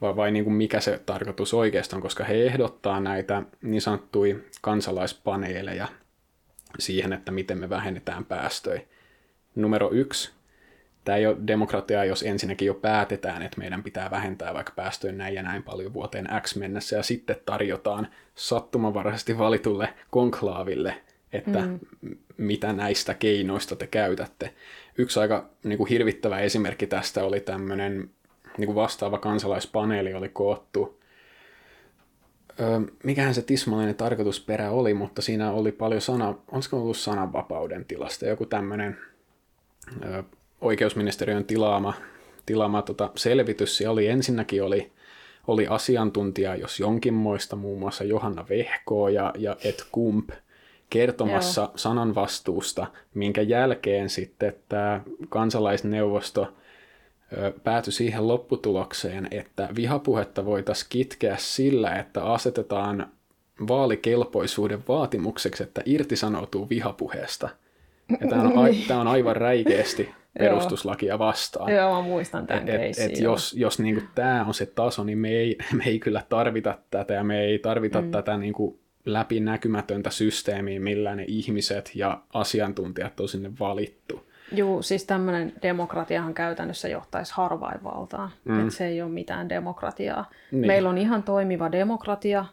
Vai, vai niin kuin mikä se tarkoitus oikeastaan, koska he ehdottaa näitä niin sanottuja kansalaispaneeleja siihen, että miten me vähennetään päästöjä. Numero yksi, tämä ei ole demokratiaa, jos ensinnäkin jo päätetään, että meidän pitää vähentää vaikka päästöjä näin ja näin paljon vuoteen X mennessä, ja sitten tarjotaan sattumanvaraisesti valitulle konklaaville, että mm. mitä näistä keinoista te käytätte. Yksi aika niin kuin hirvittävä esimerkki tästä oli tämmöinen niin kuin vastaava kansalaispaneeli oli koottu. Öö, mikähän se tismallinen tarkoitusperä oli, mutta siinä oli paljon sana, olisiko ollut sananvapauden tilasta, joku tämmöinen öö, oikeusministeriön tilaama, tilaama tota, selvitys. Siellä oli ensinnäkin oli, oli asiantuntija, jos jonkinmoista, muun muassa Johanna Vehko ja, ja Et Kump, kertomassa Joo. sananvastuusta, minkä jälkeen sitten tämä kansalaisneuvosto päätyi siihen lopputulokseen, että vihapuhetta voitaisiin kitkeä sillä, että asetetaan vaalikelpoisuuden vaatimukseksi, että irtisanoutuu vihapuheesta. Ja tämä on, a, <laughs> niin. tämä on aivan räikeästi perustuslakia vastaan. Joo, mä muistan tämän et, et, et jos jos niin tämä on se taso, niin me ei, <laughs> me ei kyllä tarvita tätä ja me ei tarvita mm. tätä niin kuin läpinäkymätöntä systeemiä, millä ne ihmiset ja asiantuntijat on sinne valittu. Joo, siis tämmöinen demokratiahan käytännössä johtaisi harvainvaltaan. Mm. Että se ei ole mitään demokratiaa. Niin. Meillä on ihan toimiva demokratia,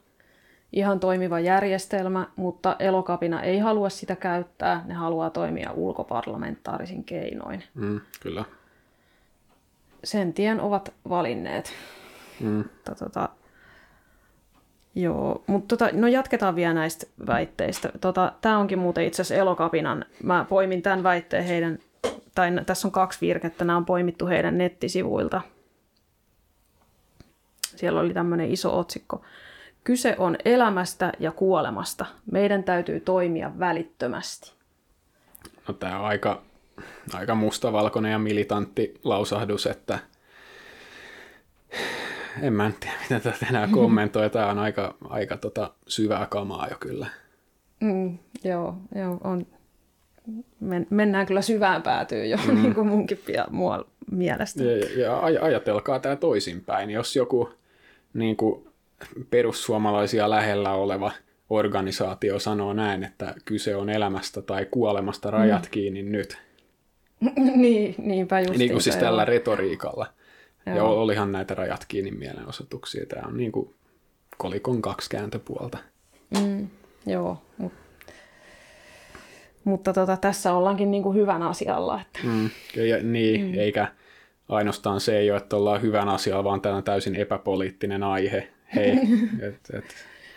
ihan toimiva järjestelmä, mutta elokapina ei halua sitä käyttää. Ne haluaa toimia ulkoparlamentaarisin keinoin. Mm, kyllä. Sen tien ovat valinneet. Mm. Tota, Joo, mutta tota, no jatketaan vielä näistä väitteistä. Tota, Tämä onkin muuten itse asiassa Elokapinan. Mä poimin tämän väitteen heidän, tai tässä on kaksi virkettä, nämä on poimittu heidän nettisivuilta. Siellä oli tämmöinen iso otsikko. Kyse on elämästä ja kuolemasta. Meidän täytyy toimia välittömästi. No tämä on aika, aika mustavalkoinen ja militantti lausahdus, että en mä tiedä, mitä tätä enää kommentoi. Tämä on aika, aika tota syvää kamaa jo kyllä. Mm, joo, joo on. Men, mennään kyllä syvään päätyyn jo, mm. niin kuin munkin mua mielestä. Ja, ja ajatelkaa tämä toisinpäin. Jos joku niin kuin perussuomalaisia lähellä oleva organisaatio sanoo näin, että kyse on elämästä tai kuolemasta rajat mm. kiinni nyt. <laughs> niin, niinpä just. Niin kuin siis tällä retoriikalla. Joo. Ja olihan näitä rajat kiinni mielenosoituksia. Tämä on niin kuin kolikon kaksi kääntöpuolta. Mm, joo, mut, mutta tota, tässä ollaankin niin kuin hyvän asialla. Että... Mm, ja, niin, mm. eikä ainoastaan se ei ole, että ollaan hyvän asialla, vaan tämä on täysin epäpoliittinen aihe. Hei, et, et.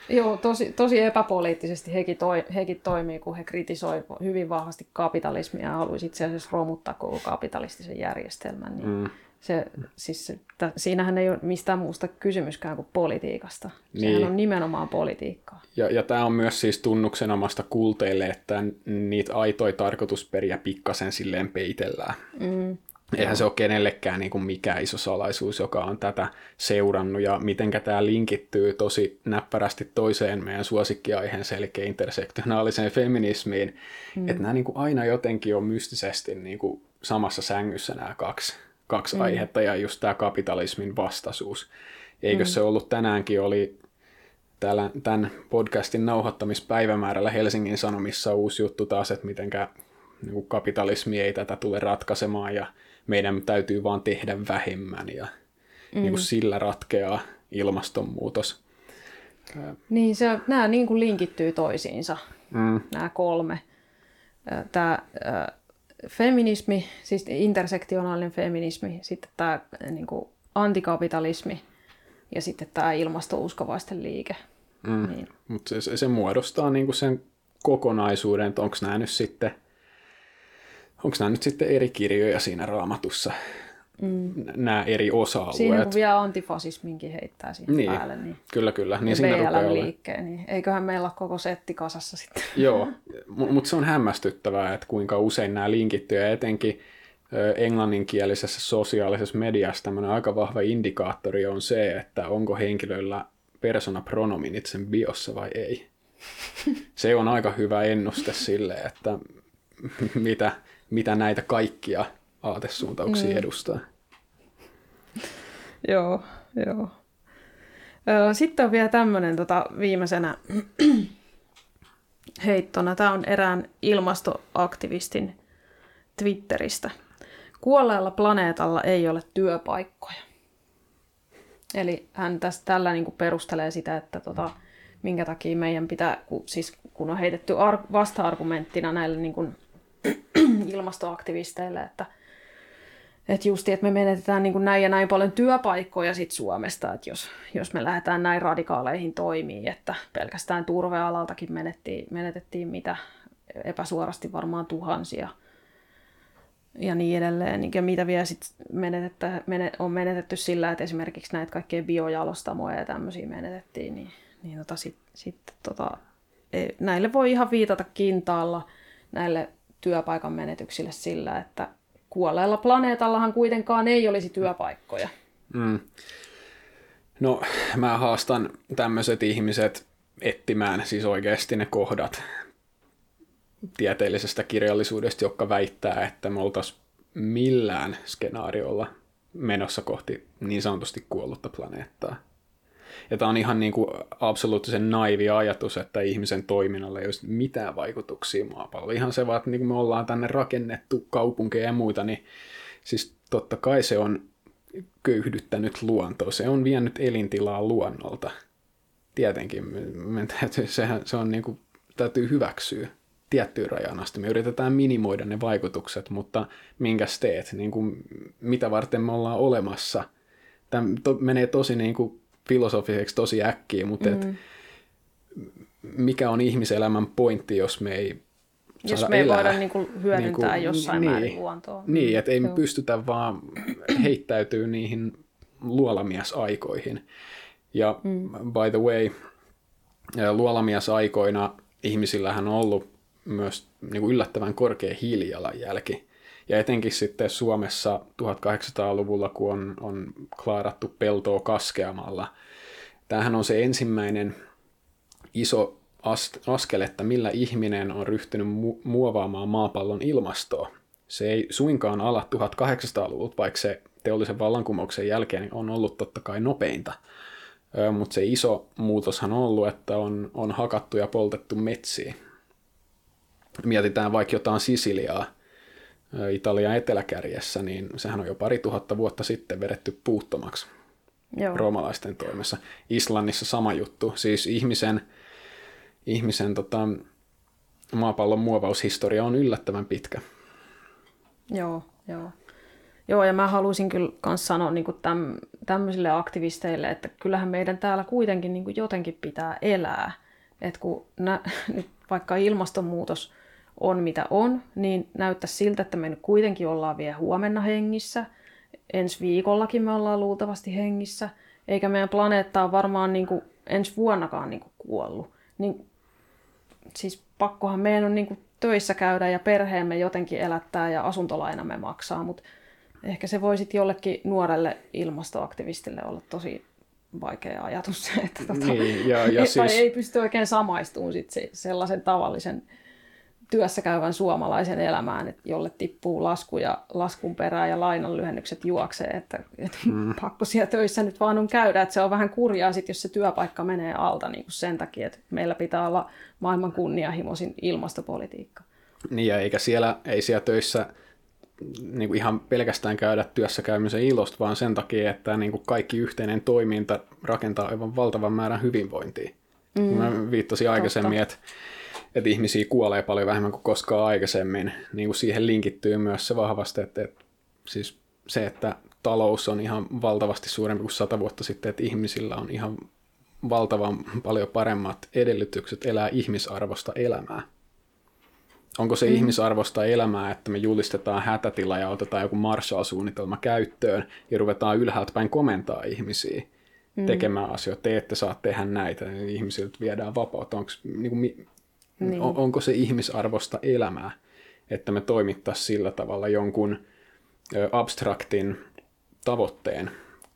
Joo, tosi, tosi epäpoliittisesti hekin, toi, hekin toimii, kun he kritisoi hyvin vahvasti kapitalismia ja haluaisi itse asiassa romuttaa koko kapitalistisen järjestelmän. Niin mm se, siis, että siinähän ei ole mistään muusta kysymyskään kuin politiikasta. Sehän niin. on nimenomaan politiikkaa. Ja, ja tämä on myös siis tunnuksenomasta kulteille, että niitä aitoja tarkoitusperiä pikkasen silleen peitellään. Mm. Eihän se ole kenellekään niin kuin mikään iso salaisuus, joka on tätä seurannut, ja mitenkä tämä linkittyy tosi näppärästi toiseen meidän suosikkiaiheen selkeä intersektionaaliseen feminismiin, mm. että nämä niin kuin aina jotenkin on mystisesti niin kuin samassa sängyssä nämä kaksi kaksi mm. aihetta ja just tämä kapitalismin vastaisuus. Eikö mm. se ollut tänäänkin oli täällä, tämän podcastin nauhoittamispäivämäärällä Helsingin Sanomissa uusi juttu taas, että mitenkä niin kapitalismi ei tätä tule ratkaisemaan ja meidän täytyy vaan tehdä vähemmän ja mm. niin kuin sillä ratkeaa ilmastonmuutos. Niin, se, nämä niin kuin linkittyy toisiinsa, mm. nämä kolme. Tämä feminismi, siis intersektionaalinen feminismi, sitten tämä niin kuin antikapitalismi ja sitten tämä ilmastouskovaisten liike. Mm. Niin. Mutta se, se muodostaa niin kuin sen kokonaisuuden, että onko nämä nyt sitten onko nämä nyt sitten eri kirjoja siinä raamatussa, mm. nämä eri osa-alueet. Siinä kun vielä antifasisminkin heittää siihen niin. päälle. Niin kyllä, kyllä. Niin siinä liikkeen, niin eiköhän meillä ole koko setti kasassa sitten. <laughs> Joo, mutta se on hämmästyttävää, että kuinka usein nämä linkittyy, ja etenkin englanninkielisessä sosiaalisessa mediassa tämmöinen aika vahva indikaattori on se, että onko henkilöllä persona-pronominit sen biossa vai ei. <laughs> Se on aika hyvä ennuste sille, että mitä, mitä näitä kaikkia aatesuuntauksia mm. edustaa. <laughs> Joo, joo. Sitten on vielä tämmöinen tota, viimeisenä <clears throat> heittona. Tämä on erään ilmastoaktivistin Twitteristä. Kuolleella planeetalla ei ole työpaikkoja. Eli hän tässä tällä niin perustelee sitä, että tota, minkä takia meidän pitää, kun, siis kun on heitetty ar- vasta-argumenttina näille niin kuin <clears throat> ilmastoaktivisteille, että että justi, että me menetetään niin kuin näin ja näin paljon työpaikkoja sit Suomesta, että jos, jos me lähdetään näin radikaaleihin toimiin, että pelkästään turvealaltakin menettiin, menetettiin mitä epäsuorasti varmaan tuhansia ja niin edelleen. Ja mitä vielä sit menetettä, menet, on menetetty sillä, että esimerkiksi näitä kaikkea biojalostamoja ja tämmöisiä menetettiin, niin, niin tota sitten sit, tota, e, näille voi ihan viitata kintaalla näille työpaikan menetyksille sillä, että kuolleella planeetallahan kuitenkaan ei olisi työpaikkoja. Mm. No, mä haastan tämmöiset ihmiset etsimään siis oikeasti ne kohdat tieteellisestä kirjallisuudesta, joka väittää, että me oltaisiin millään skenaariolla menossa kohti niin sanotusti kuollutta planeettaa. Ja tämä on ihan niin kuin absoluuttisen naivi ajatus, että ihmisen toiminnalle ei olisi mitään vaikutuksia maapalloon. Ihan se vaan, että niin kuin me ollaan tänne rakennettu kaupunkeja ja muita, niin siis totta kai se on köyhdyttänyt luontoa. Se on vienyt elintilaa luonnolta. Tietenkin. Sehän, se on niin kuin, täytyy hyväksyä tiettyyn rajaan asti. Me yritetään minimoida ne vaikutukset, mutta minkäs teet? Niin kuin, mitä varten me ollaan olemassa? Tämä to, menee tosi niin kuin filosofiseksi tosi äkkiä, mutta mm. et, mikä on ihmiselämän pointti, jos me ei jos me ei elää. voida niin kuin hyödyntää niin kuin, jossain niin, määrin luontoa. Niin, että ei me pystytä vaan <clears throat> heittäytyy niihin luolamiesaikoihin. Ja mm. by the way, luolamiesaikoina ihmisillähän on ollut myös niin kuin yllättävän korkea hiilijalanjälki. Ja etenkin sitten Suomessa 1800-luvulla, kun on, on klaarattu peltoa kaskeamalla. Tämähän on se ensimmäinen iso askel, että millä ihminen on ryhtynyt mu- muovaamaan maapallon ilmastoa. Se ei suinkaan ala 1800-luvulta, vaikka se teollisen vallankumouksen jälkeen on ollut totta kai nopeinta. Mutta se iso muutoshan on ollut, että on, on hakattu ja poltettu metsiä. Mietitään vaikka jotain Sisiliaa, Italian eteläkärjessä, niin sehän on jo pari tuhatta vuotta sitten vedetty puuttomaksi Joo. roomalaisten toimessa. Islannissa sama juttu, siis ihmisen, ihmisen tota, maapallon muovaushistoria on yllättävän pitkä. Joo, joo. Joo, ja mä haluaisin kyllä myös sanoa niin täm, tämmöisille aktivisteille, että kyllähän meidän täällä kuitenkin niin jotenkin pitää elää. Että kun nä, <laughs> nyt vaikka ilmastonmuutos on mitä on, niin näyttää siltä, että me nyt kuitenkin ollaan vielä huomenna hengissä. Ensi viikollakin me ollaan luultavasti hengissä. Eikä meidän planeetta ole varmaan niin kuin ensi vuonnakaan niin kuin kuollut. Niin, siis pakkohan meidän on niin kuin töissä käydä ja perheemme jotenkin elättää ja asuntolainamme maksaa, mutta ehkä se voi sitten jollekin nuorelle ilmastoaktivistille olla tosi vaikea ajatus se, että tota, niin, ja, ja <laughs> siis... ei pysty oikein samaistumaan sit se, sellaisen tavallisen työssä käyvän suomalaisen elämään, että jolle tippuu lasku ja laskun perään ja lainan lyhennykset juoksee, että, että mm. pakko siellä töissä nyt vaan on käydä, että se on vähän kurjaa sit, jos se työpaikka menee alta niin kuin sen takia, että meillä pitää olla maailman kunnianhimoisin ilmastopolitiikka. Niin ja eikä siellä, ei siellä töissä niin kuin ihan pelkästään käydä työssä käymisen ilosta, vaan sen takia, että niin kuin kaikki yhteinen toiminta rakentaa aivan valtavan määrän hyvinvointia. Mm. Mä viittasin aikaisemmin, että että ihmisiä kuolee paljon vähemmän kuin koskaan aikaisemmin. Niin kuin siihen linkittyy myös se vahvasti, että, että siis se, että talous on ihan valtavasti suurempi kuin sata vuotta sitten, että ihmisillä on ihan valtavan paljon paremmat edellytykset elää ihmisarvosta elämää. Onko se mm. ihmisarvosta elämää, että me julistetaan hätätila ja otetaan joku Marshall-suunnitelma käyttöön ja ruvetaan ylhäältä päin komentaa ihmisiä mm. tekemään asioita. Te ette saa tehdä näitä, niin ihmisiltä viedään vapautta. Onko, niin kuin, niin. On, onko se ihmisarvosta elämää, että me toimittaisiin sillä tavalla jonkun abstraktin tavoitteen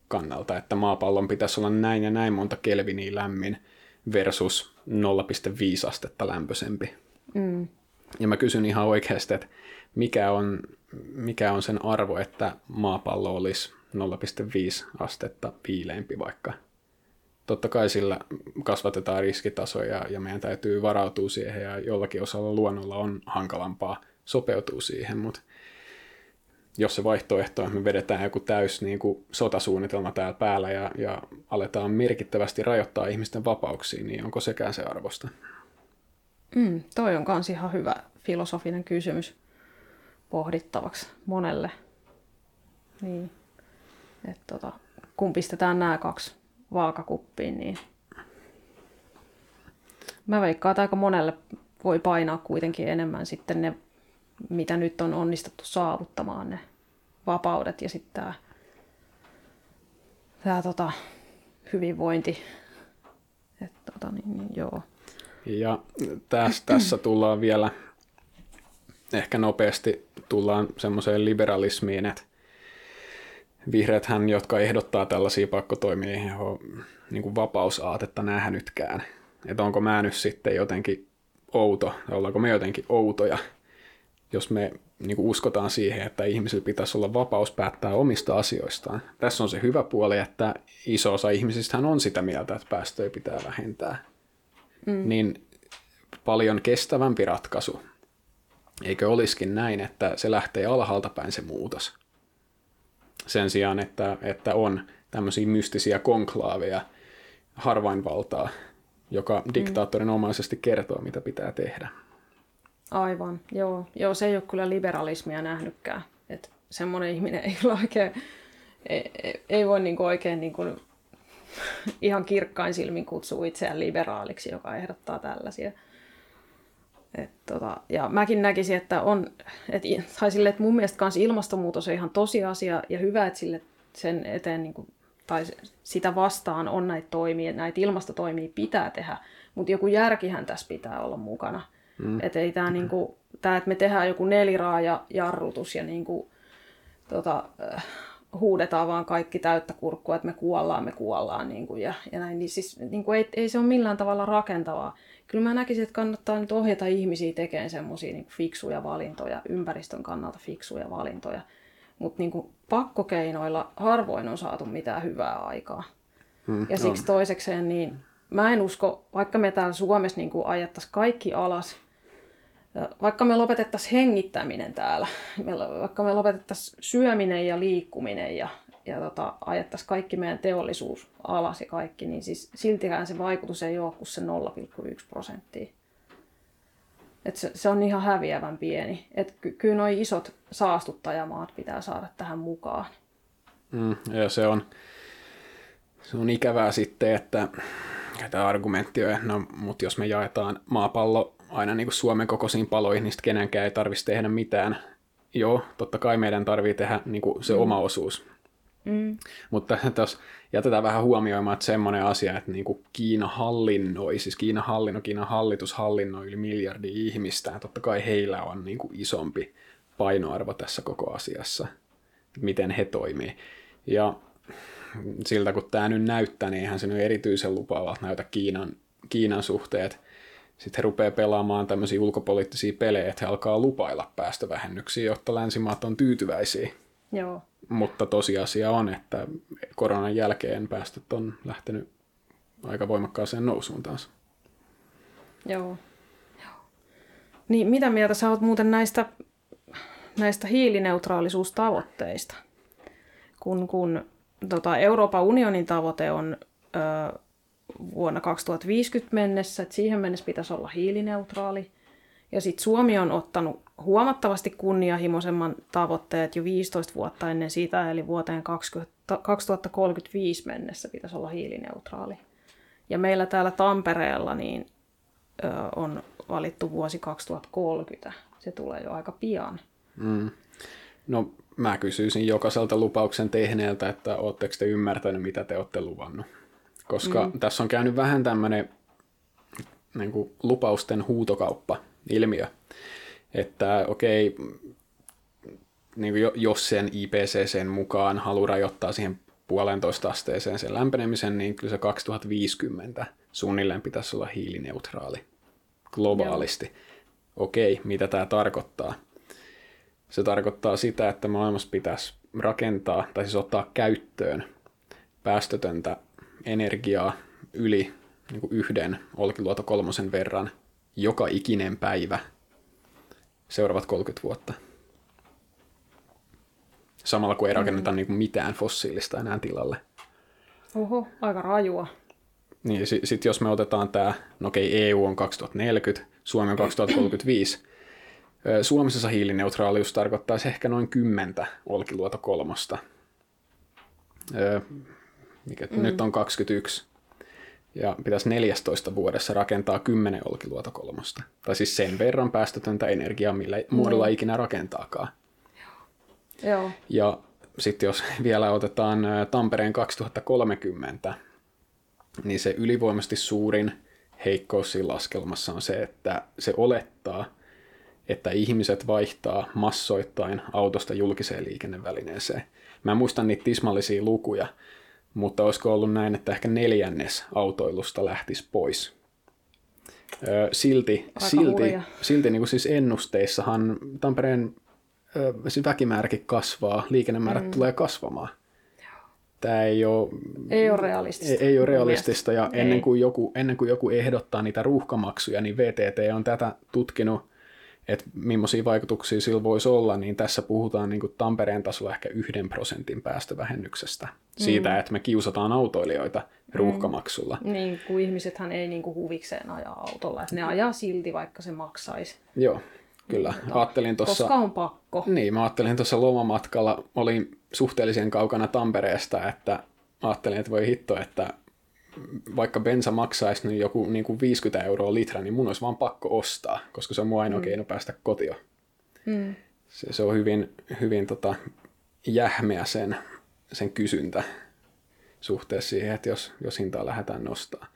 kannalta, että maapallon pitäisi olla näin ja näin monta kelviniä lämmin versus 0,5 astetta lämpöisempi. Mm. Ja mä kysyn ihan oikeasti, että mikä on, mikä on sen arvo, että maapallo olisi 0,5 astetta viileämpi vaikka totta kai sillä kasvatetaan riskitasoja ja meidän täytyy varautua siihen ja jollakin osalla luonnolla on hankalampaa sopeutua siihen, mutta jos se vaihtoehto on, että me vedetään joku täys niin kuin sotasuunnitelma täällä päällä ja, ja aletaan merkittävästi rajoittaa ihmisten vapauksia, niin onko sekään se arvosta? Mm, toi on myös ihan hyvä filosofinen kysymys pohdittavaksi monelle. Niin. Et tota, kun pistetään nämä kaksi vaakakuppiin, niin mä veikkaan, että aika monelle voi painaa kuitenkin enemmän sitten ne, mitä nyt on onnistuttu saavuttamaan, ne vapaudet ja sitten tämä, tota, hyvinvointi. Et, tota, niin, niin, joo. Ja tässä, tässä tullaan vielä ehkä nopeasti tullaan semmoiseen liberalismiin, että vihreäthän, jotka ehdottaa tällaisia pakkotoimia, ei ole niin kuin vapausaatetta nähnytkään. Että onko mä nyt sitten jotenkin outo, ja ollaanko me jotenkin outoja, jos me niin kuin uskotaan siihen, että ihmisillä pitäisi olla vapaus päättää omista asioistaan. Tässä on se hyvä puoli, että iso osa ihmisistä on sitä mieltä, että päästöjä pitää vähentää. Mm. Niin paljon kestävämpi ratkaisu. Eikö olisikin näin, että se lähtee alhaalta päin se muutos? Sen sijaan, että, että on tämmöisiä mystisiä konklaaveja harvainvaltaa, joka mm. diktaattorinomaisesti kertoo, mitä pitää tehdä. Aivan, joo. Joo, se ei ole kyllä liberalismia nähnytkään. Että semmoinen ihminen ei ole oikein, ei, ei voi niinku oikein niinku <laughs> ihan kirkkain silmin kutsua itseään liberaaliksi, joka ehdottaa tällaisia. Et tota, ja mäkin näkisin, että on, et, tai sille, että mun mielestä kans ilmastonmuutos on ihan tosiasia ja hyvä, että sille sen eteen niin kuin, tai sitä vastaan on näitä toimia, näitä ilmastotoimia pitää tehdä, mutta joku järkihän tässä pitää olla mukana. Mm. Että ei tämä, niin kuin, tää, että me tehdään joku neliraaja jarrutus ja niin kuin, tota, äh, huudetaan vaan kaikki täyttä kurkkua, että me kuollaan, me kuollaan niin kuin, ja, ja näin, niin, siis, niin kuin, ei, ei se ole millään tavalla rakentavaa kyllä mä näkisin, että kannattaa nyt ohjata ihmisiä tekemään semmoisia niin fiksuja valintoja, ympäristön kannalta fiksuja valintoja. Mutta niin pakkokeinoilla harvoin on saatu mitään hyvää aikaa. Hmm, ja siksi on. toisekseen, niin mä en usko, vaikka me täällä Suomessa niin ajattaisiin kaikki alas, vaikka me lopetettaisiin hengittäminen täällä, <laughs> vaikka me lopetettaisiin syöminen ja liikkuminen ja ja tota, ajettaisiin kaikki meidän teollisuus alas ja kaikki, niin siis siltikään se vaikutus ei ole kuin se 0,1 prosenttia. Et se, se on ihan häviävän pieni. Et ky, kyllä nuo isot saastuttajamaat pitää saada tähän mukaan. Mm, ja se on, se on ikävää sitten, että tämä argumentti on, no, mutta jos me jaetaan maapallo aina niin kuin Suomen kokoisiin paloihin, niin kenenkään ei tarvitsisi tehdä mitään. Joo, totta kai meidän tarvii tehdä niin kuin se mm. oma osuus. Mm. Mutta <laughs> tässä jätetään vähän huomioimaan, että semmoinen asia, että niin kuin Kiina hallinnoi, siis Kiina hallinno, Kiinan hallitus hallinnoi yli miljardi ihmistä, ja totta kai heillä on niin kuin isompi painoarvo tässä koko asiassa, miten he toimii. Ja siltä kun tämä nyt näyttää, niin eihän se nyt erityisen lupaavalta näytä Kiinan, Kiinan suhteet. Sitten he rupeaa pelaamaan tämmöisiä ulkopoliittisia pelejä, että he alkaa lupailla päästövähennyksiä, jotta länsimaat on tyytyväisiä. Joo. Mutta tosiasia on, että koronan jälkeen päästöt on lähtenyt aika voimakkaaseen nousuun taas. Joo. Joo. Niin mitä mieltä sä oot muuten näistä, näistä hiilineutraalisuustavoitteista? Kun, kun tota, Euroopan unionin tavoite on ö, vuonna 2050 mennessä, että siihen mennessä pitäisi olla hiilineutraali. Ja sitten Suomi on ottanut huomattavasti kunnianhimoisemman tavoitteet jo 15 vuotta ennen sitä, eli vuoteen 20, 2035 mennessä pitäisi olla hiilineutraali. Ja meillä täällä Tampereella niin, ö, on valittu vuosi 2030. Se tulee jo aika pian. Mm. No mä kysyisin jokaiselta lupauksen tehneeltä, että oletteko te ymmärtänyt, mitä te olette luvannut. Koska mm. tässä on käynyt vähän tämmöinen niin lupausten huutokauppa-ilmiö että okei, niin kuin jos sen IPCCn mukaan haluaa rajoittaa siihen puolentoista asteeseen sen lämpenemisen, niin kyllä se 2050 suunnilleen pitäisi olla hiilineutraali globaalisti. Joo. Okei, mitä tämä tarkoittaa? Se tarkoittaa sitä, että maailmassa pitäisi rakentaa, tai siis ottaa käyttöön päästötöntä energiaa yli niin kuin yhden Olkiluoto kolmosen verran joka ikinen päivä – seuraavat 30 vuotta. Samalla kun ei rakenneta mm. niin kuin mitään fossiilista enää tilalle. Oho, aika rajua. Niin, sitten sit jos me otetaan tämä, no okei, EU on 2040, Suomi on 2035, Suomessa hiilineutraalius tarkoittaisi ehkä noin kymmentä Olkiluoto kolmosta. Mikä mm. nyt on 21. Ja pitäisi 14 vuodessa rakentaa 10 Olkiluoto kolmosta. Tai siis sen verran päästötöntä energiaa, millä muodolla mm. ikinä rakentaakaan. Joo. Ja sitten jos vielä otetaan Tampereen 2030, niin se ylivoimasti suurin heikkous siinä laskelmassa on se, että se olettaa, että ihmiset vaihtaa massoittain autosta julkiseen liikennevälineeseen. Mä en muista niitä tismallisia lukuja, mutta olisiko ollut näin, että ehkä neljännes autoilusta lähtisi pois. silti, silti, silti niin kuin siis ennusteissahan Tampereen siis väkimääräkin kasvaa, liikennemäärät mm. tulee kasvamaan. Tämä ei ole, ei ole realistista. Ei, ei ole realistista ja ennen kuin, joku, ennen kuin joku ehdottaa niitä ruuhkamaksuja, niin VTT on tätä tutkinut että millaisia vaikutuksia sillä voisi olla, niin tässä puhutaan niin Tampereen tasolla ehkä yhden prosentin päästövähennyksestä. Siitä, mm. että me kiusataan autoilijoita ruuhkamaksulla. Mm. Niin, kun ihmisethän ei niin kuin huvikseen ajaa autolla, että ne ajaa silti, vaikka se maksaisi. Joo, kyllä. Mutta, ajattelin tossa, koska on pakko. Niin, mä ajattelin tuossa lomamatkalla, olin suhteellisen kaukana Tampereesta, että ajattelin, että voi hitto, että vaikka bensa maksaisi niin joku niin kuin 50 euroa litra, niin mun olisi vaan pakko ostaa, koska se on mun ainoa mm. keino päästä kotiin. Mm. Se, se on hyvin, hyvin tota, jähmeä sen, sen kysyntä suhteessa siihen, että jos, jos hintaa lähdetään nostaa.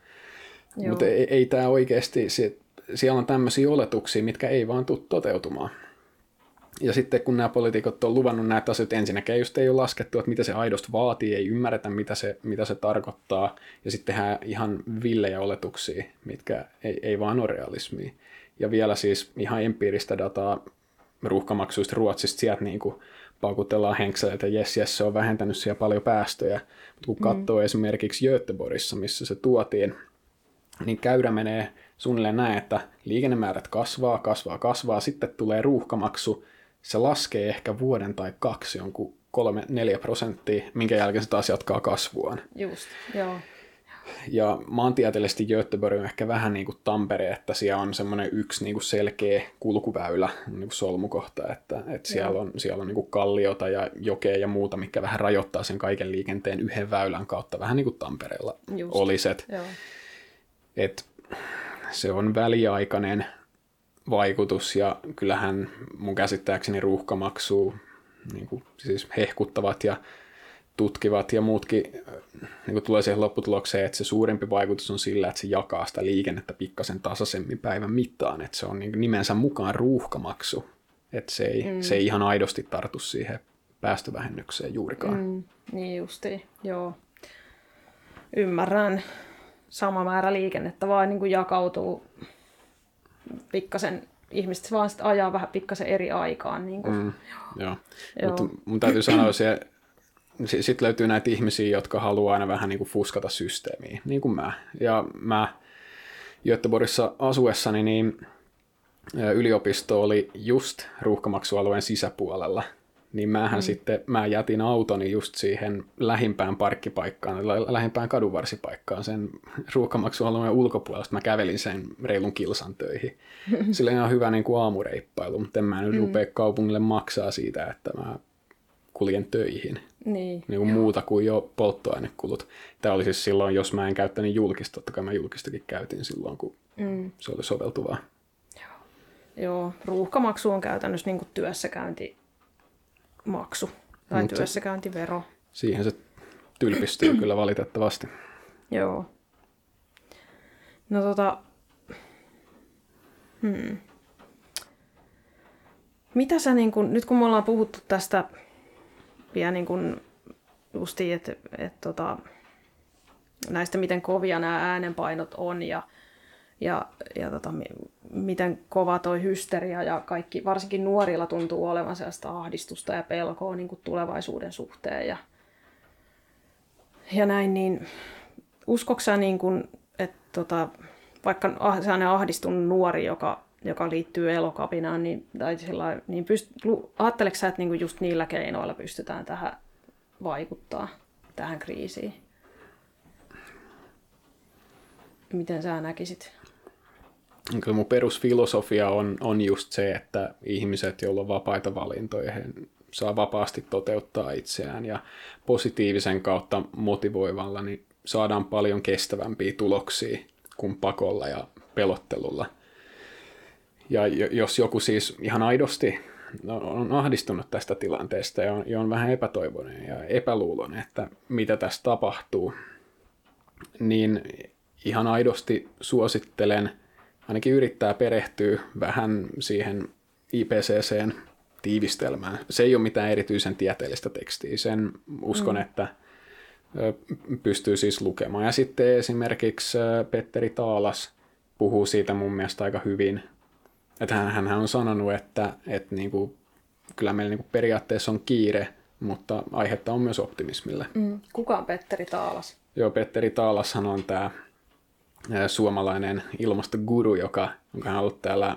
Mutta ei, ei tämä oikeasti, se, siellä on tämmöisiä oletuksia, mitkä ei vaan tule toteutumaan. Ja sitten kun nämä poliitikot on luvannut näitä asioita, ensinnäkin just ei ole laskettu, että mitä se aidosti vaatii, ei ymmärretä, mitä se, mitä se tarkoittaa, ja sitten tehdään ihan villejä oletuksia, mitkä ei, ei vaan ole realismia. Ja vielä siis ihan empiiristä dataa ruuhkamaksuista Ruotsista, sieltä niin kuin paukutellaan henkseleitä, että jes, jes, se on vähentänyt siellä paljon päästöjä. Mutta kun mm. katsoo esimerkiksi Göteborgissa, missä se tuotiin, niin käyrä menee suunnilleen näin, että liikennemäärät kasvaa, kasvaa, kasvaa, sitten tulee ruuhkamaksu, se laskee ehkä vuoden tai kaksi jonkun 3-4 prosenttia, minkä jälkeen se taas jatkaa kasvuaan. Just, joo. Ja maantieteellisesti Göteborg on ehkä vähän niin kuin Tampere, että siellä on semmoinen yksi niin kuin selkeä kulkuväylä, niin kuin solmukohta, että, että siellä on, siellä on niin kuin kalliota ja jokea ja muuta, mikä vähän rajoittaa sen kaiken liikenteen yhden väylän kautta, vähän niin kuin Tampereella Just. olisi. Et, se on väliaikainen vaikutus ja kyllähän mun käsittääkseni ruuhkamaksuu niin kuin, siis hehkuttavat ja tutkivat ja muutkin niin kuin tulee siihen lopputulokseen, että se suurempi vaikutus on sillä, että se jakaa sitä liikennettä pikkasen tasaisemmin päivän mittaan, että se on niin nimensä mukaan ruuhkamaksu, että se ei, mm. se ei ihan aidosti tartu siihen päästövähennykseen juurikaan. Mm, niin justi, joo. Ymmärrän. Sama määrä liikennettä vaan niin kuin jakautuu pikkasen ihmiset vaan sit ajaa vähän pikkasen eri aikaan. Niin kuin. Mm, joo. joo. Mutta mun täytyy sanoa, se, sitten löytyy näitä ihmisiä, jotka haluaa aina vähän niin kuin fuskata systeemiä, niin kuin mä. Ja mä Göteborgissa asuessani, niin yliopisto oli just ruuhkamaksualueen sisäpuolella – niin mähän mm. sitten, mä jätin autoni just siihen lähimpään parkkipaikkaan, lähimpään kadunvarsipaikkaan sen ruuhkamaksualueen ulkopuolella, mä kävelin sen reilun kilsan töihin. <laughs> Sillä on hyvä niin kuin aamureippailu, mutta en mä nyt mm. rupea kaupungille maksaa siitä, että mä kuljen töihin. Niin, niin kuin muuta kuin jo polttoainekulut. Tämä oli siis silloin, jos mä en käyttänyt julkista, totta kai mä julkistakin käytin silloin, kun mm. se oli soveltuvaa. Joo, Joo. ruuhkamaksu on käytännössä niin kuin työssäkäynti maksu tai Mut työssäkäyntivero. Siihen se tylpistyy kyllä valitettavasti. Joo. No tota... Hmm. Mitä sä niin kun, nyt kun me ollaan puhuttu tästä vielä niin kun justiin, että et tota, näistä miten kovia nämä äänenpainot on ja ja, ja tota, miten kova toi hysteria ja kaikki, varsinkin nuorilla tuntuu olevan sellaista ahdistusta ja pelkoa niin kuin tulevaisuuden suhteen ja, ja näin, niin uskoksä niin kuin, että tota, vaikka ah, sellainen ahdistunut nuori, joka, joka liittyy elokapinaan, niin, tai sillä, niin pyst, ajatteleksä, sä, että niin kuin just niillä keinoilla pystytään tähän vaikuttaa, tähän kriisiin? Miten sä näkisit? Kyllä mun perusfilosofia on, on just se, että ihmiset, joilla on vapaita valintoja, he saa vapaasti toteuttaa itseään ja positiivisen kautta motivoivalla, niin saadaan paljon kestävämpiä tuloksia kuin pakolla ja pelottelulla. Ja jos joku siis ihan aidosti on ahdistunut tästä tilanteesta ja on, ja on vähän epätoivoinen ja epäluuloinen, että mitä tässä tapahtuu, niin ihan aidosti suosittelen ainakin yrittää perehtyä vähän siihen IPCCn tiivistelmään. Se ei ole mitään erityisen tieteellistä tekstiä, sen uskon, mm. että pystyy siis lukemaan. Ja sitten esimerkiksi Petteri Taalas puhuu siitä mun mielestä aika hyvin. Että hän, hän on sanonut, että, että niin kuin, kyllä meillä niin kuin periaatteessa on kiire, mutta aihetta on myös optimismille. Mm. Kuka on Petteri Taalas? Joo, Petteri Taalashan on tämä suomalainen ilmastoguru, joka, on ollut täällä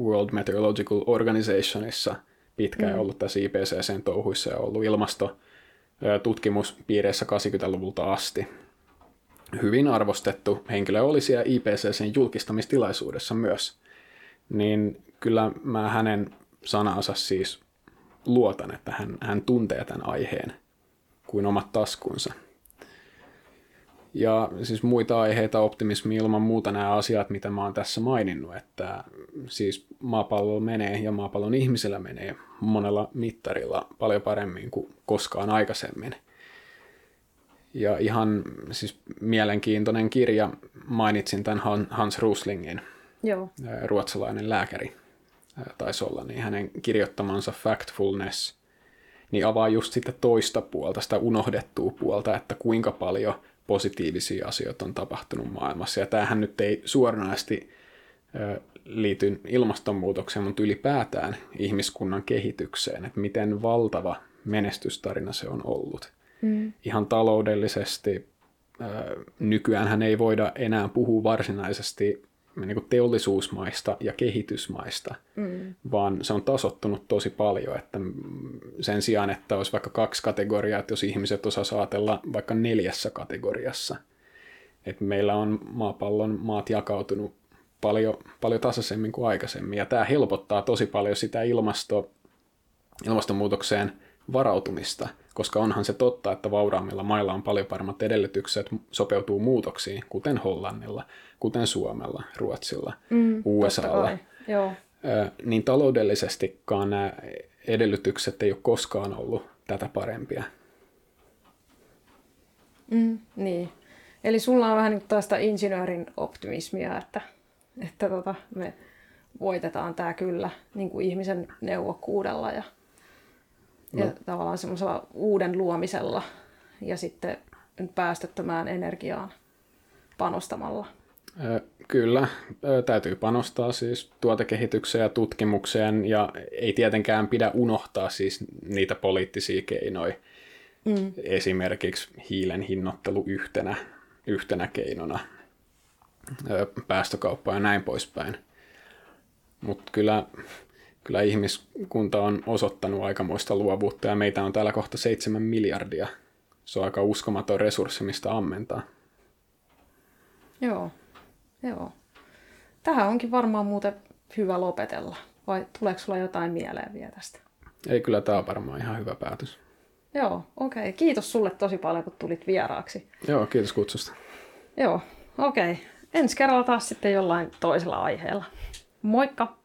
World Meteorological Organizationissa pitkään mm. ollut tässä IPCCn touhuissa ja ollut ilmastotutkimuspiireissä 80-luvulta asti. Hyvin arvostettu henkilö oli siellä IPCCn julkistamistilaisuudessa myös. Niin kyllä mä hänen sanansa siis luotan, että hän, hän tuntee tämän aiheen kuin omat taskunsa. Ja siis muita aiheita, optimismi ilman muuta nämä asiat, mitä mä oon tässä maininnut, että siis maapallo menee ja maapallon ihmisellä menee monella mittarilla paljon paremmin kuin koskaan aikaisemmin. Ja ihan siis mielenkiintoinen kirja, mainitsin tämän Hans Ruslingin, Joo. ruotsalainen lääkäri taisi olla, niin hänen kirjoittamansa Factfulness, niin avaa just sitten toista puolta, sitä unohdettua puolta, että kuinka paljon positiivisia asioita on tapahtunut maailmassa. Ja tämähän nyt ei suoranaisesti liity ilmastonmuutokseen, mutta ylipäätään ihmiskunnan kehitykseen, että miten valtava menestystarina se on ollut. Mm. Ihan taloudellisesti nykyään hän ei voida enää puhua varsinaisesti niin kuin teollisuusmaista ja kehitysmaista, mm. vaan se on tasottunut tosi paljon, että sen sijaan, että olisi vaikka kaksi kategoriaa, että jos ihmiset osaa ajatella vaikka neljässä kategoriassa, että meillä on maapallon maat jakautunut paljon, paljon tasaisemmin kuin aikaisemmin, ja tämä helpottaa tosi paljon sitä ilmasto, ilmastonmuutokseen varautumista, koska onhan se totta, että vauraammilla mailla on paljon paremmat edellytykset sopeutuu muutoksiin, kuten Hollannilla, kuten Suomella, Ruotsilla, mm, USAlla. Joo. Niin taloudellisestikaan nämä edellytykset ei ole koskaan ollut tätä parempia. Mm, niin. Eli sulla on vähän niin tästä insinöörin optimismia, että, että tota, me voitetaan tämä kyllä niin kuin ihmisen neuvokkuudella ja No. Ja tavallaan semmoisella uuden luomisella ja sitten päästöttömään energiaan panostamalla. Kyllä, täytyy panostaa siis tuotekehitykseen ja tutkimukseen ja ei tietenkään pidä unohtaa siis niitä poliittisia keinoja. Mm. Esimerkiksi hiilen hinnoittelu yhtenä, yhtenä keinona, päästökauppa ja näin poispäin. Mutta kyllä kyllä ihmiskunta on osoittanut aikamoista luovuutta ja meitä on täällä kohta seitsemän miljardia. Se on aika uskomaton resurssi, mistä ammentaa. Joo, joo. Tähän onkin varmaan muuten hyvä lopetella. Vai tuleeko sulla jotain mieleen vielä tästä? Ei, kyllä tämä on varmaan ihan hyvä päätös. Joo, okei. Okay. Kiitos sulle tosi paljon, kun tulit vieraaksi. Joo, kiitos kutsusta. Joo, okei. Okay. Ensi kerralla taas sitten jollain toisella aiheella. Moikka!